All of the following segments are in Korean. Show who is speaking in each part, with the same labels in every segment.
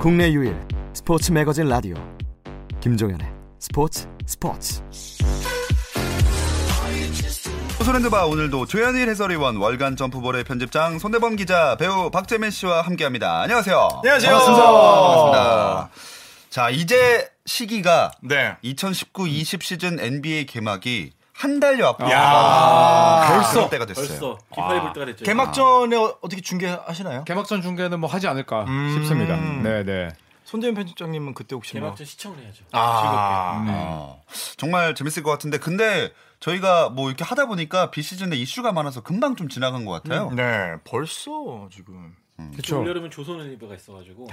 Speaker 1: 국내 유일 스포츠 매거진 라디오 김종현의 스포츠 스포츠
Speaker 2: 소렌드바 오늘도 조현일 해설위원 월간 점프볼의 편집장 손대범 기자 배우 박재민 씨와 함께합니다. 안녕하세요.
Speaker 3: 안녕하세요.
Speaker 2: 반갑습니다. 반갑습니다. 자 이제 시기가
Speaker 3: 네.
Speaker 2: 2019-20 시즌 NBA 개막이 한 달여 앞으로
Speaker 3: 야,
Speaker 2: 벌써
Speaker 3: 벌써.
Speaker 2: 때가 됐어요.
Speaker 4: 벌써 깃발이 불 때가 됐죠.
Speaker 3: 개막전에 어- 어떻게 중계하시나요?
Speaker 5: 개막전 중계는 뭐 하지 않을까
Speaker 3: 음.
Speaker 5: 싶습니다. 네, 네.
Speaker 3: 손재현 편집장님은 그때 혹시 뭐
Speaker 4: 개막전 시청을 해야죠.
Speaker 3: 아,
Speaker 2: 어, 정말 재밌을 것 같은데 근데 저희가 뭐 이렇게 하다 보니까 비 시즌에 이슈가 많아서 금방 좀 지나간 것 같아요.
Speaker 3: 네, 벌써 지금.
Speaker 5: 그렇죠.
Speaker 4: 올여름은 조선일보가 있어가지고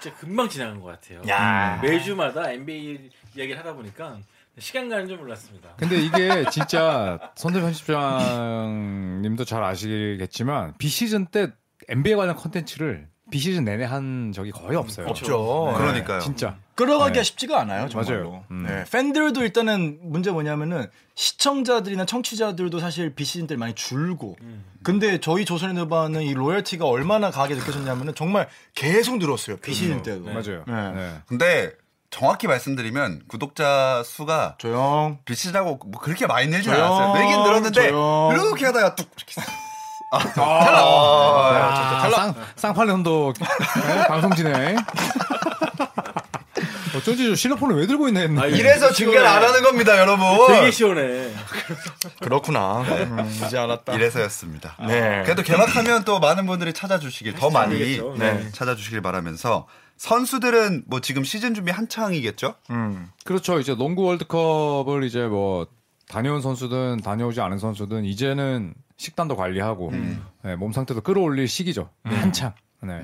Speaker 4: 진짜 금방 지나간 것 같아요.
Speaker 3: 야.
Speaker 4: 매주마다 NBA 이야기를 하다 보니까 시간 가는 줄 몰랐습니다.
Speaker 5: 근데 이게 진짜 선대 편집장님도 잘 아시겠지만 비시즌 때 NBA 관련 컨텐츠를 비시즌 내내 한 적이 거의 없어요.
Speaker 3: 없죠.
Speaker 5: 네,
Speaker 2: 그러니까요.
Speaker 5: 진짜.
Speaker 3: 끌어가기가
Speaker 5: 네.
Speaker 3: 쉽지가 않아요, 정말로.
Speaker 5: 맞아요. 음.
Speaker 3: 네, 팬들도 일단은 문제 뭐냐면은 시청자들이나 청취자들도 사실 비시즌 때 많이 줄고. 근데 저희 조선의 누바는 이 로열티가 얼마나 강하게 느껴졌냐면은 정말 계속 늘었어요. 비시즌 때도.
Speaker 5: 맞아요.
Speaker 3: 네.
Speaker 5: 네.
Speaker 2: 근데 정확히 말씀드리면 구독자 수가
Speaker 3: 조용.
Speaker 2: 비시하고 뭐 그렇게 많이
Speaker 3: 조용,
Speaker 2: 않았어요. 늘긴 늘었는데
Speaker 3: 조용.
Speaker 2: 이렇게 하다가 뚝 이렇게
Speaker 5: 아, 쌍, 쌍팔레 선도 네, 방송 진행. 어쩐지 저 실로폰을 왜 들고 있나 했네.
Speaker 4: 아,
Speaker 2: 이래서 중계를 안 하는 겁니다, 여러분.
Speaker 4: 되게 시원해.
Speaker 3: 그렇구나. 음, 이제 알았다.
Speaker 2: 이래서였습니다.
Speaker 3: 네.
Speaker 2: 그래도 개막하면 또 많은 분들이 찾아주시길 더 많이
Speaker 4: 알겠죠.
Speaker 3: 네.
Speaker 2: 찾아주시길 바라면서 선수들은 뭐 지금 시즌 준비 한창이겠죠?
Speaker 3: 음.
Speaker 5: 그렇죠. 이제 농구 월드컵을 이제 뭐 다녀온 선수든 다녀오지 않은 선수든 이제는 식단도 관리하고 네, 몸 상태도 끌어올릴 시기죠. 한창. 네.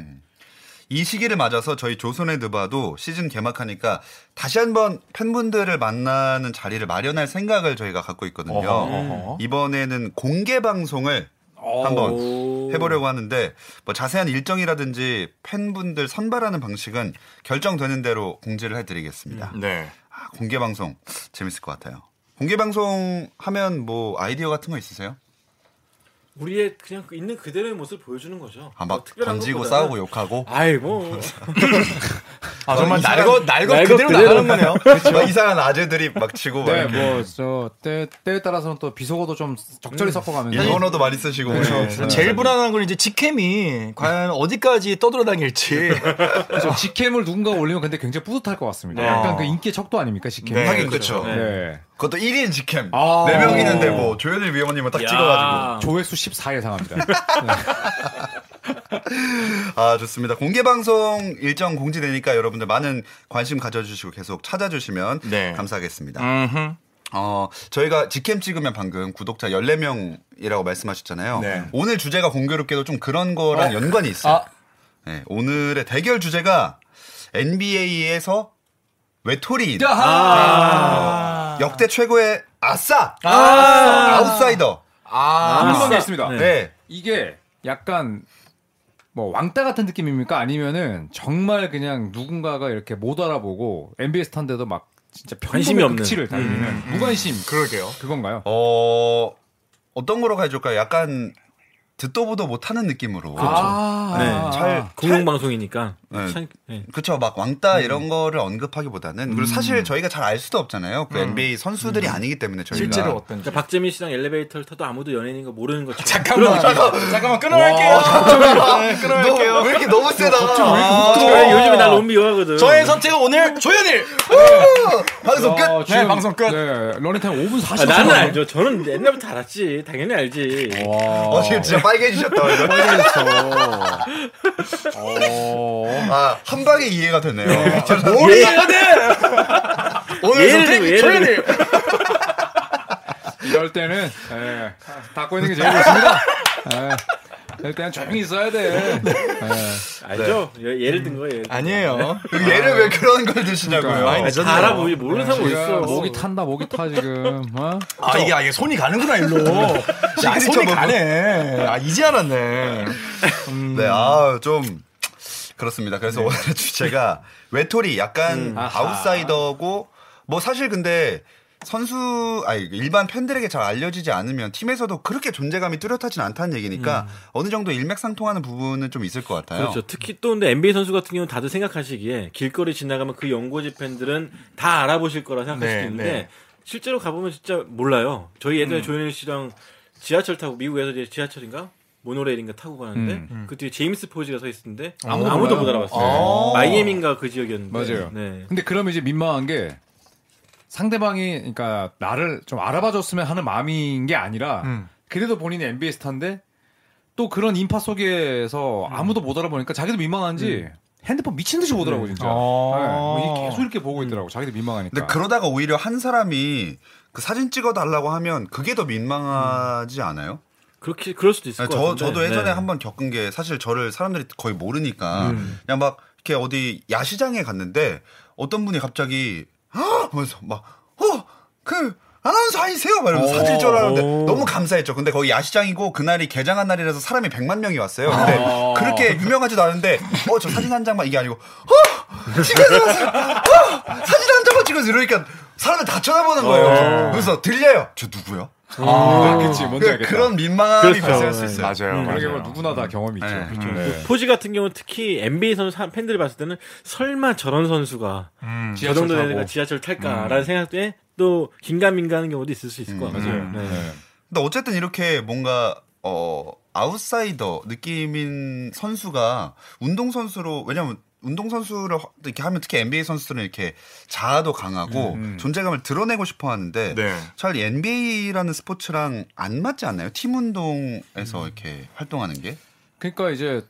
Speaker 2: 이 시기를 맞아서 저희 조선의 드바도 시즌 개막하니까 다시 한번 팬분들을 만나는 자리를 마련할 생각을 저희가 갖고 있거든요.
Speaker 3: 어허.
Speaker 2: 이번에는 공개 방송을 한번
Speaker 4: 오.
Speaker 2: 해보려고 하는데 뭐 자세한 일정이라든지 팬분들 선발하는 방식은 결정되는 대로 공지를 해드리겠습니다.
Speaker 3: 네.
Speaker 2: 아, 공개 방송 재밌을 것 같아요. 공개 방송 하면 뭐 아이디어 같은 거 있으세요?
Speaker 4: 우리의 그냥 그 있는 그대로의 모습을 보여주는 거죠.
Speaker 2: 아, 뭐막
Speaker 4: 특별한
Speaker 2: 던지고
Speaker 4: 것보다는-
Speaker 2: 싸우고 욕하고
Speaker 4: 아이 뭐
Speaker 3: 아, 정말 날거 날거 그대로
Speaker 4: 그대로.
Speaker 3: 나가는 거네요.
Speaker 2: 막 이상한 아재들이 막 치고 막
Speaker 5: 네,
Speaker 2: 이렇게
Speaker 5: 뭐, 저, 때, 때에 따라서는 또 비속어도 좀 적절히 섞어가면서.
Speaker 2: 일본어도 많이 쓰시고
Speaker 3: 그렇죠. 제일 불안한 건 이제 직캠이 과연 어디까지 떠돌아다닐지.
Speaker 5: 그래서 직캠을 누군가 올리면 근데 굉장히 뿌듯할 것 같습니다.
Speaker 4: 네.
Speaker 5: 약간 그 인기의 척도 아닙니까, 직캠?
Speaker 3: 네,
Speaker 2: 하긴 그렇죠.
Speaker 4: 네.
Speaker 5: 네.
Speaker 2: 그것도 1인 직캠
Speaker 5: 아.
Speaker 2: 4명 있는데 뭐 조현일 위원님은 딱
Speaker 4: 야.
Speaker 2: 찍어가지고
Speaker 5: 조회수 14 예상합니다.
Speaker 2: 아 좋습니다 공개 방송 일정 공지되니까 여러분들 많은 관심 가져주시고 계속 찾아주시면
Speaker 3: 네.
Speaker 2: 감사하겠습니다
Speaker 3: 음흠.
Speaker 2: 어 저희가 직캠 찍으면 방금 구독자 14명이라고 말씀하셨잖아요
Speaker 3: 네.
Speaker 2: 오늘 주제가 공교롭게도 좀 그런 거랑 연관이 있어요
Speaker 3: 아.
Speaker 2: 네, 오늘의 대결 주제가 NBA에서 외톨이인
Speaker 3: 아.
Speaker 2: 역대 최고의 아싸 아웃사이더
Speaker 3: 아.
Speaker 5: 궁금한 게 있습니다.
Speaker 4: 네.
Speaker 2: 네.
Speaker 5: 이게 약간 뭐 왕따 같은 느낌입니까? 아니면은 정말 그냥 누군가가 이렇게 못 알아보고 NBA 스탄데도 막 진짜
Speaker 4: 관심이 없는.
Speaker 5: 극치를 달리는 무관심
Speaker 3: 그러게요.
Speaker 5: 그건가요?
Speaker 2: 어, 어떤 거로 가져올까요? 약간 듣도 보도 못하는 느낌으로.
Speaker 5: 아,
Speaker 2: 네, 잘,
Speaker 4: 공공방송이니까
Speaker 2: 네.
Speaker 4: 참, 네.
Speaker 2: 그쵸. 막 왕따 이런 거를 언급하기보다는. 그리고 사실 저희가 잘 알 수도 없잖아요. 그 NBA 선수들이 아니기 때문에 저희가.
Speaker 3: 실제로 어떤지.
Speaker 4: 그러니까 박재민 씨랑 엘리베이터를 타도 아무도 연예인인 거 모르는 것처럼
Speaker 3: 잠깐만, 잠깐만, 잠깐만 끊어낼게요. 네, 끊어낼게요.
Speaker 2: 너, 왜 이렇게 너무 세다.
Speaker 3: 아,
Speaker 4: 왜 요즘에 날 너무 미워하거든.
Speaker 3: 저의 선택은 오늘 조현일.
Speaker 2: 방송 끝!
Speaker 3: 네, 방송 끝.
Speaker 5: 네, 러닝타임 5분 40초.
Speaker 4: 아, 나는 알죠. 저는 옛날부터 알았지. 당연히 알지.
Speaker 5: 와.
Speaker 2: 어, 지금 진짜 빨개지셨다. 그래서.
Speaker 5: 어.
Speaker 2: 아, 한 방에 이해가 되네요.
Speaker 3: 뭘 해야 돼? 오늘
Speaker 4: 예를
Speaker 3: 선택 조현일.
Speaker 5: 이럴 때는 예, 닫고 있는 게 제일 좋습니다. 예, 이럴 때는 조용히 있어야 돼. 예.
Speaker 4: 알죠? 예- 예를 든 거예요.
Speaker 3: 아니에요.
Speaker 2: 그 얘를 왜 그런 걸 드시냐고요.
Speaker 5: 그러니까요.
Speaker 4: 아, 다 알아보지. 모르는 사람 뭐 있어.
Speaker 5: 목이 탄다, 목이 타 지금. 어?
Speaker 3: 아 이게 아, 이게 손이 가는구나 일로. 야, 손이 가네. 아 이제 알았네.
Speaker 2: 네, 아, 좀 그렇습니다. 그래서 오늘의 주제가 외톨이, 약간
Speaker 5: 아하.
Speaker 2: 아웃사이더고 뭐 사실 근데 선수 아니 일반 팬들에게 잘 알려지지 않으면 팀에서도 그렇게 존재감이 뚜렷하진 않다는 얘기니까 어느 정도 일맥상통하는 부분은 좀 있을 것 같아요.
Speaker 4: 그렇죠. 특히 또 근데 NBA 선수 같은 경우는 다들 생각하시기에 길거리 지나가면 그 연고지 팬들은 다 알아보실 거라 생각할
Speaker 3: 네,
Speaker 4: 있는데
Speaker 3: 네.
Speaker 4: 실제로 가보면 진짜 몰라요. 저희 예전에 조현일 씨랑 지하철 타고 미국에서 이제 지하철인가 모노레일인가 타고 가는데
Speaker 5: 음.
Speaker 4: 그 뒤에 제임스 포지가 서 있었는데
Speaker 5: 아무도
Speaker 4: 아무도. 못 알아봤어요.
Speaker 3: 아.
Speaker 4: 마이애미인가 그 지역이었는데.
Speaker 5: 맞아요.
Speaker 4: 네.
Speaker 5: 근데 그러면 이제 민망한 게 상대방이 그러니까 나를 좀 알아봐줬으면 하는 마음인 게 아니라
Speaker 3: 음.
Speaker 5: 그래도 본인이 NBA 스타인데 또 그런 인파 속에서 아무도 못 알아보니까 자기도 민망한지 핸드폰 미친 듯이 보더라고 진짜.
Speaker 3: 아.
Speaker 5: 네, 뭐 계속 이렇게 보고 있더라고. 자기도 민망하니까.
Speaker 2: 근데 그러다가 오히려 한 사람이 그 사진 찍어 달라고 하면 그게 더 민망하지 않아요?
Speaker 4: 그렇게 그럴 수도 있을 것
Speaker 2: 저,
Speaker 4: 같은데.
Speaker 2: 저도 예전에
Speaker 4: 네.
Speaker 2: 한번 겪은 게 사실 저를 사람들이 거의 모르니까
Speaker 4: 음.
Speaker 2: 그냥 막 이렇게 어디 야시장에 갔는데 어떤 분이 갑자기 헉! 하면서 막 어! 그 아나운서 아니세요? 막 이러면서 사진 찍으라는데
Speaker 4: 오.
Speaker 2: 너무 감사했죠. 근데 거기 야시장이고 그날이 개장한 날이라서 사람이 100만 명이 왔어요. 근데
Speaker 5: 아.
Speaker 2: 그렇게 유명하지도 않은데 어 저 사진 한 장만 이게 아니고 어! 찍어서 어! 사진 한 장만 찍어서 이러니까 사람들 다 쳐다보는 거예요. 그래서 들려요. 저 누구요?
Speaker 5: 아, 그치 뭔지 알겠다.
Speaker 2: 그런 민망함이
Speaker 4: 그렇죠.
Speaker 2: 발생할 수 있어요.
Speaker 3: 맞아요.
Speaker 4: 음.
Speaker 5: 그런 게
Speaker 3: 맞아요.
Speaker 5: 누구나 다 경험이 있죠.
Speaker 2: 네.
Speaker 5: 음. 네.
Speaker 4: 포지 같은 경우는 특히 NBA 선수 한- 팬들이 봤을 때는 설마 저런 선수가
Speaker 3: 음.
Speaker 4: 저
Speaker 5: 지하철
Speaker 4: 정도. 되니까 지하철 탈까라는 생각에 또 긴가민가하는 경우도 있을 수 있을 것 같아요.
Speaker 5: 맞아요.
Speaker 4: 네.
Speaker 5: 네.
Speaker 2: 근데 어쨌든 이렇게 뭔가 어 아웃사이더 느낌인 선수가 운동 선수로 왜냐면 운동 선수를 이렇게 하면 특히 NBA 선수들은 이렇게 자아도 강하고
Speaker 5: 음.
Speaker 2: 존재감을 드러내고 싶어 하는데
Speaker 3: 네.
Speaker 2: 잘 NBA라는 스포츠랑 안 맞지 않나요? 팀 운동에서 이렇게 활동하는 게?
Speaker 5: 그러니까 이제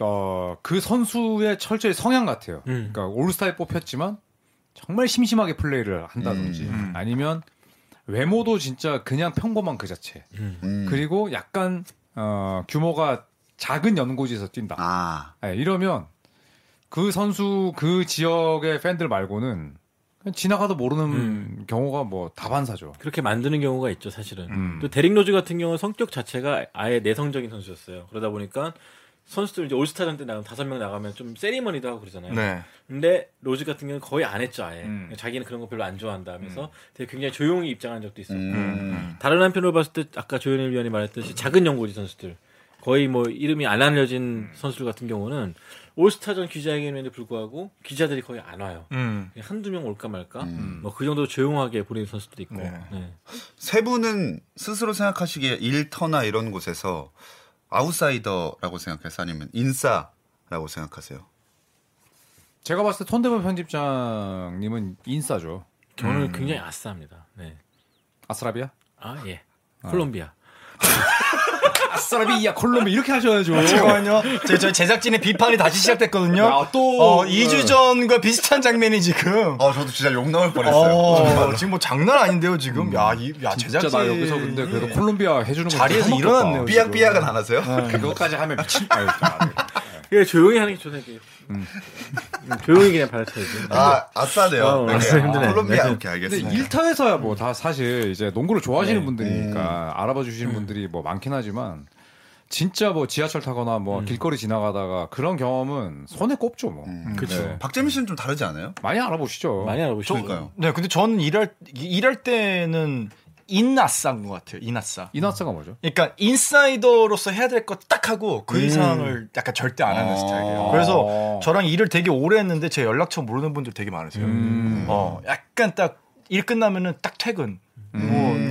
Speaker 5: 어, 그 선수의 철저히 성향 같아요.
Speaker 4: 음.
Speaker 5: 그러니까 올스타에 뽑혔지만 정말 심심하게 플레이를 한다든지
Speaker 2: 음.
Speaker 5: 아니면 외모도 진짜 그냥 평범한 그 자체.
Speaker 2: 음.
Speaker 5: 그리고 약간 어, 규모가 작은 연고지에서 뛴다.
Speaker 2: 아.
Speaker 5: 네, 이러면 그 선수 그 지역의 팬들 말고는 그냥 지나가도 모르는
Speaker 4: 음.
Speaker 5: 경우가 뭐 다반사죠.
Speaker 4: 그렇게 만드는 경우가 있죠, 사실은.
Speaker 5: 음.
Speaker 4: 또 데릭 로즈 같은 경우는 성격 자체가 아예 내성적인 선수였어요. 그러다 보니까 선수들 이제 올스타전 때 나가면 다섯 명 나가면 좀 세리머니도 하고 그러잖아요.
Speaker 3: 네.
Speaker 4: 근데 로즈 같은 경우는 거의 안 했죠, 아예.
Speaker 5: 음.
Speaker 4: 자기는 그런 거 별로 안 좋아한다 하면서 되게 굉장히 조용히 입장한 적도 있었고.
Speaker 2: 음.
Speaker 4: 다른 한편으로 봤을 때 아까 조현일 위원이 말했듯이 작은 연고지 선수들 거의 뭐 이름이 안 알려진 선수들 같은 경우는 올스타전 기자회견에도 불구하고 기자들이 거의 안 와요.
Speaker 3: 음.
Speaker 4: 한두 명 올까 말까?
Speaker 2: 음.
Speaker 4: 뭐그 정도로 조용하게 보내는 선수들도 있고.
Speaker 3: 네.
Speaker 4: 네.
Speaker 2: 세 분은 스스로 생각하시기에 일터나 이런 곳에서 아웃사이더라고 생각해서 아니면 인싸라고 생각하세요?
Speaker 5: 제가 봤을 때 톤데본 편집장님은 인싸죠.
Speaker 4: 저는 굉장히 아싸합니다. 네.
Speaker 5: 아스라비아?
Speaker 4: 아 예. 콜롬비아.
Speaker 5: 아 스라비아 콜롬비아 이렇게 하셔야죠.
Speaker 3: 잠깐만요. 제, 저 제작진의 비판이 다시 시작됐거든요.
Speaker 5: 야, 또
Speaker 3: 어, 2주 전과 비슷한 장면이 지금.
Speaker 2: 아 저도 진짜 욕 나올 뻔했어요.
Speaker 3: 어, 지금 뭐 장난 아닌데요, 지금. 야, 이, 야, 제작진.
Speaker 5: 나 여기서 근데 그래도 콜롬비아 해주는 거
Speaker 3: 자리에서 일어났네요.
Speaker 2: 삐약삐약은 안 하세요?
Speaker 5: 그거까지 하면 미친. 아,
Speaker 4: 그게 조용히 하는 게 좋네. 그게. 음, 조용히 그냥 받아쳐야지.
Speaker 2: 아 아싸네요.
Speaker 4: 어,
Speaker 2: 네.
Speaker 4: 아싸 힘드네.
Speaker 2: 콜롬비아
Speaker 4: 네.
Speaker 2: 오케이
Speaker 5: 근데
Speaker 2: 알겠습니다.
Speaker 5: 일터에서야 뭐 다 사실 이제 농구를 좋아하시는
Speaker 4: 네.
Speaker 5: 분들이니까 알아봐 주시는 분들이 뭐 많긴 하지만 진짜 뭐 지하철 타거나 뭐 길거리 지나가다가 그런 경험은 손에 꼽죠 뭐.
Speaker 2: 음.
Speaker 4: 그쵸.
Speaker 5: 네.
Speaker 2: 박재민 씨는 좀 다르지 않아요?
Speaker 5: 많이 알아보시죠.
Speaker 4: 많이 알아보시죠.
Speaker 2: 그러니까요.
Speaker 3: 네, 근데 저는 일할, 일할 때는 인나싸인 것 같아요, 인나싸.
Speaker 5: 이나스가 뭐죠?
Speaker 3: 그러니까 인사이더로서 해야 될 것 딱 하고 그
Speaker 4: 음.
Speaker 3: 이상을 약간 절대 안 하는
Speaker 2: 어.
Speaker 3: 스타일이에요. 그래서
Speaker 5: 어.
Speaker 3: 저랑 일을 되게 오래 했는데 제 연락처 모르는 분들 되게 많으세요.
Speaker 5: 음.
Speaker 3: 어, 약간 딱 일 끝나면은 딱 퇴근.
Speaker 2: 음.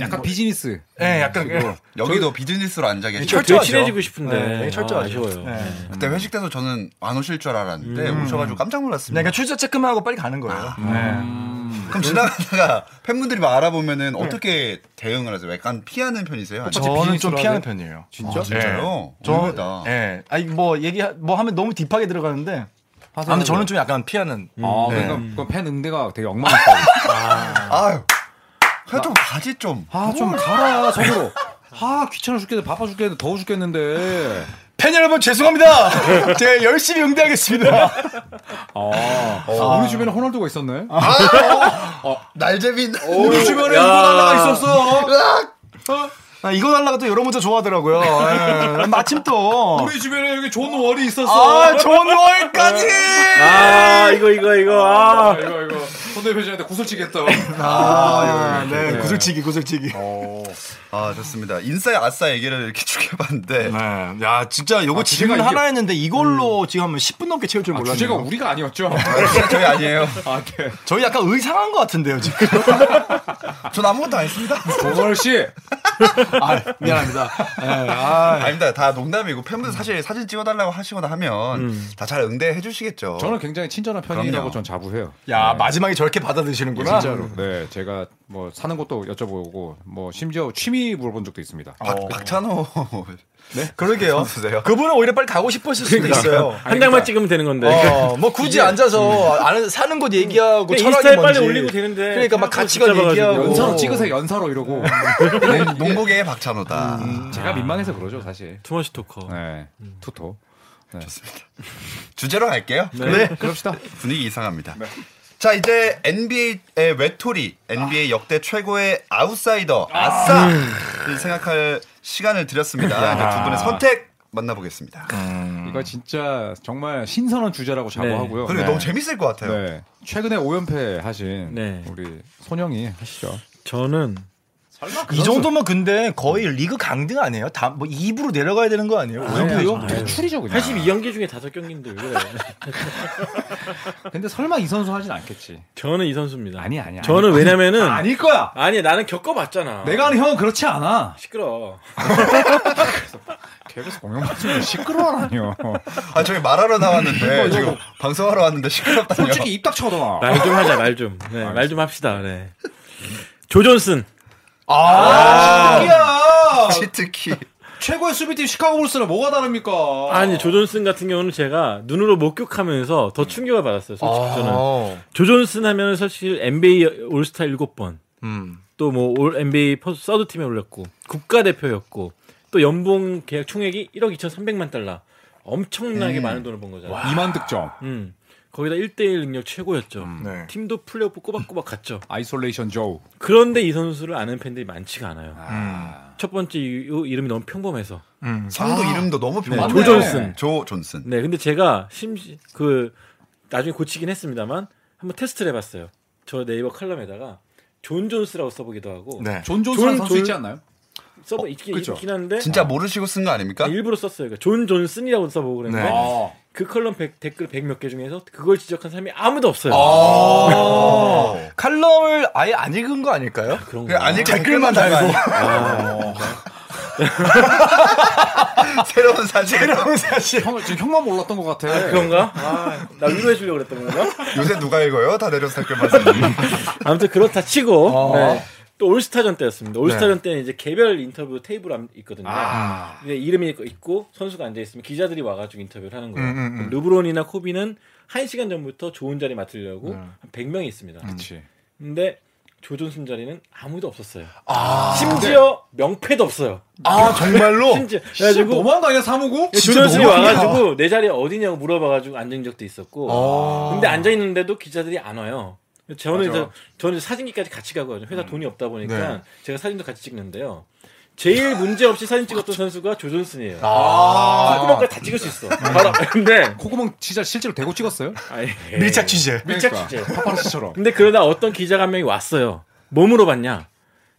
Speaker 3: 뭐
Speaker 5: 약간 비즈니스.
Speaker 3: 예, 약간
Speaker 2: 여기도 비즈니스로 앉아 계시죠.
Speaker 4: 저 되게
Speaker 3: 철저하죠.
Speaker 4: 친해지고 싶은데
Speaker 3: 네, 되게 철저하죠.
Speaker 4: 아.
Speaker 3: 네.
Speaker 4: 네.
Speaker 2: 그때 회식 때도 저는 안 오실 줄 알았는데
Speaker 4: 음.
Speaker 2: 오셔가지고 깜짝 놀랐습니다.
Speaker 3: 그러니까 출사 체크만 하고 빨리 가는 거예요.
Speaker 2: 아.
Speaker 3: 네.
Speaker 2: 그럼 지나가다가 팬분들이 막 알아보면은 어떻게 대응을 하세요? 약간 피하는 편이세요? 아니면-
Speaker 3: 저는 좀 피하는? 편이에요.
Speaker 5: 진짜?
Speaker 2: 아, 진짜요?
Speaker 3: 저,
Speaker 2: 의외다.
Speaker 3: 예. 아니 뭐 얘기 뭐 하면 너무 딥하게 들어가는데. 아, 근데 저는 좀 약간 피하는.
Speaker 5: 아,
Speaker 3: 네.
Speaker 5: 그러니까 그팬 응대가 되게 엉망이었어요.
Speaker 2: 아유, 그냥 좀 가지 좀.
Speaker 5: 아, 좀 가라, 저기로. 아, 귀찮아 죽겠는데, 바빠 죽겠는데, 더워 죽겠는데.
Speaker 3: 팬 여러분 죄송합니다. 제가 열심히 응대하겠습니다.
Speaker 5: 아, 우리 주변에 호날두가 있었네.
Speaker 2: 날재민.
Speaker 5: 우리 주변에 하나가 있었어.
Speaker 3: 아, 이거 달라고 또 여러 문자 좋아하더라고요. 예, 마침 또.
Speaker 5: 우리 주변에 여기 존 월이 있었어.
Speaker 3: 아, 좋은 월까지!
Speaker 4: 아 이거 이거 이거 아
Speaker 5: 이거 이거 손 대표님한테 구슬치기 했다.
Speaker 3: 아, 네, 구슬치기, 구슬치기.
Speaker 2: 아 좋습니다. 인싸의 아싸 얘기를 이렇게 쭉 해봤는데
Speaker 3: 네. 야, 진짜 요거
Speaker 5: 아,
Speaker 3: 질문
Speaker 5: 주제가
Speaker 3: 하나
Speaker 5: 이게-
Speaker 3: 했는데 이걸로 지금 하면 10분 넘게 채울 줄
Speaker 5: 아,
Speaker 3: 몰랐네요.
Speaker 5: 주제가 우리가 아니었죠.
Speaker 2: 진짜 저희 아니에요.
Speaker 5: 아, 네.
Speaker 3: 저희 약간 의상한 것 같은데요, 지금.
Speaker 2: 전 아무것도 안 했습니다.
Speaker 5: 조설 씨.
Speaker 3: 아, 미안합니다. 예, 아,
Speaker 2: 아닙니다. 다 농담이고 팬분들 사실 사진 찍어달라고 하시거나 하면 다잘 응대해 주시겠죠.
Speaker 5: 저는 굉장히 친절한 편이라고. 전 자부해요.
Speaker 3: 야, 마지막에 저렇게 받아드시는구나.
Speaker 5: 진짜로. 네, 제가 뭐 사는 것도 여쭤보고 뭐 심지어 취미 물어본 적도 있습니다.
Speaker 2: 박, 박찬호
Speaker 3: 그러게요.
Speaker 2: 선수세요?
Speaker 3: 그분은 오히려 빨리 가고 싶었을 수도 있어요.
Speaker 4: 한 장만 찍으면 되는 건데
Speaker 3: 어, 뭐 굳이 앉아서 아는 사는 곳 얘기하고
Speaker 4: 그냥
Speaker 3: 철학이 뭔지.
Speaker 4: 빨리 올리고 되는데
Speaker 3: 그러니까 막 가치관. 얘기하고
Speaker 5: 연사로 찍으세요. 연사로 이러고.
Speaker 2: 농구계의 박찬호다.
Speaker 5: 제가 민망해서 그러죠, 사실.
Speaker 4: too much talker
Speaker 5: 네, 투토.
Speaker 2: 주제로 갈게요.
Speaker 5: 네, 그럽시다.
Speaker 2: 분위기 이상합니다. 자 이제 NBA의 외톨이, NBA 역대 최고의 아웃사이더 아싸를 생각할 시간을 드렸습니다. 이제 두 분의 선택 만나보겠습니다.
Speaker 5: 이거 진짜 정말 신선한 주제라고 자부하고요.
Speaker 2: 그리고
Speaker 5: 네.
Speaker 2: 너무 재밌을 것 같아요.
Speaker 5: 네. 최근에 5연패 하신
Speaker 4: 네.
Speaker 5: 우리 손영이 하시죠.
Speaker 4: 저는
Speaker 3: 이 정도면 근데 거의 리그 강등 아니에요? 다 뭐 2부로 내려가야 되는 거 아니에요?
Speaker 5: 오연패요? 대출이죠 그냥.
Speaker 4: 82경기 중에 5경기인데 왜 그래
Speaker 5: 근데 설마 이 선수 하진 않겠지.
Speaker 4: 저는 이 선수입니다
Speaker 5: 아니 아니야.
Speaker 4: 저는 왜냐면은
Speaker 5: 아, 아닐 거야.
Speaker 4: 아니 나는 겪어봤잖아
Speaker 5: 내가 아는 형은 그렇지 않아.
Speaker 4: 시끄러
Speaker 5: 계속 공연 맞으면 시끄러워라뇨.
Speaker 2: 아 저희 말하러 나왔는데 지금 방송하러 왔는데 시끄럽다뇨.
Speaker 5: 솔직히 입 닥쳐도
Speaker 4: 말 좀 하자 말 좀 네, 말 좀 합시다 네. 조존슨
Speaker 5: 아, 야
Speaker 2: 치트키.
Speaker 5: 최고의 수비팀 시카고 불스는 뭐가 다릅니까?
Speaker 4: 아니 조존슨 같은 경우는 제가 눈으로 목격하면서 더 충격을 받았어요 솔직히 저는 조존슨 하면 사실 NBA 올스타 7번
Speaker 3: 음.
Speaker 4: 또뭐 all NBA first third 팀에 올렸고 국가 대표였고 또 연봉 계약 총액이 1억 2,300만 달러 엄청나게 많은 돈을 번 거잖아요.
Speaker 5: 2만 득점.
Speaker 4: 음. 거기다 1대1 능력 최고였죠.
Speaker 3: 네.
Speaker 4: 팀도 플레이오프 꼬박꼬박 갔죠.
Speaker 5: isolation Joe.
Speaker 4: 그런데 이 선수를 아는 팬들이 많지가 않아요.
Speaker 5: 아.
Speaker 4: 첫 번째 이름이 너무 평범해서.
Speaker 2: 성도 이름도 너무
Speaker 4: 네,
Speaker 2: 평범해.
Speaker 4: 조존슨.
Speaker 2: 조 존슨.
Speaker 4: 네, 근데 제가 심지 그 나중에 고치긴 했습니다만 한번 테스트를 해봤어요. 저 네이버 칼럼에다가 존 존스라고 써보기도 하고
Speaker 3: 네.
Speaker 5: 존 존스라는
Speaker 4: 존-
Speaker 5: 선수
Speaker 4: 존-
Speaker 5: 있지 않나요?
Speaker 4: 써보 있긴,
Speaker 5: 그쵸.
Speaker 4: 있긴 한데
Speaker 2: 진짜 모르시고 쓴 거 아닙니까?
Speaker 4: 아, 일부러 썼어요. 그러니까 존 존슨이라고 써보고 그랬는데
Speaker 3: 네.
Speaker 5: 아.
Speaker 4: 그 컬럼 100, 댓글 100몇 개 중에서 그걸 지적한 사람이 아무도 없어요.
Speaker 2: 어.
Speaker 3: 칼럼을 아예 안 읽은 거 아닐까요?
Speaker 4: 그런 거.
Speaker 3: 댓글만 달고.
Speaker 2: 새로운 사실.
Speaker 3: 새로운 사실.
Speaker 5: 형, 지금 형만 몰랐던 것 같아.
Speaker 4: 그런가? 아, 나 위로해 주려고 그랬던 건가?
Speaker 2: 요새 누가 읽어요? 다 내려서 댓글만 쓰는.
Speaker 4: 아무튼 그렇다 치고
Speaker 3: 어.
Speaker 4: 네. 또 올스타전 때였습니다. 올스타전 때는 이제 개별 인터뷰 테이블 안- 있거든요.
Speaker 5: 아.
Speaker 4: 근데 이름이 있고 선수가 앉아 있으면 기자들이 와가지고 인터뷰를 하는 거예요.
Speaker 3: 음, 음, 음.
Speaker 4: 르브론이나 코비는 한 시간 전부터 좋은 자리 맡으려고 한 100명이 있습니다.
Speaker 5: 그렇지.
Speaker 4: 근데 조존슨 자리는 아무도 없었어요. 심지어 명패도 없어요.
Speaker 3: 아, 정말로?
Speaker 4: 심지어 그래가지고
Speaker 5: 너무한 거 아니야 사무국?
Speaker 4: 조존슨이
Speaker 3: 너무하다.
Speaker 4: 와가지고 내 자리 어디냐고 물어봐가지고 앉은 적도 있었고. 근데 앉아 있는데도 기자들이 안 와요. 저는
Speaker 5: 맞아.
Speaker 4: 이제 저는 사진기까지 같이 가거든요. 회사 돈이 없다 보니까
Speaker 3: 네.
Speaker 4: 제가 사진도 같이 찍는데요. 제일 문제 없이 사진 찍었던 선수가 조존슨이에요.
Speaker 3: 아.
Speaker 4: 콧구멍까지 다 찍을 수 있어. 바로 근데
Speaker 5: 콧구멍 진짜 실제로 대고 찍었어요?
Speaker 4: 아니,
Speaker 3: 밀착 취재.
Speaker 4: 밀착
Speaker 5: 그러니까.
Speaker 4: 취재.
Speaker 5: 파파라치처럼.
Speaker 4: 근데 그러다 어떤 기자가 한 명이 왔어요. 뭐 물어봤냐?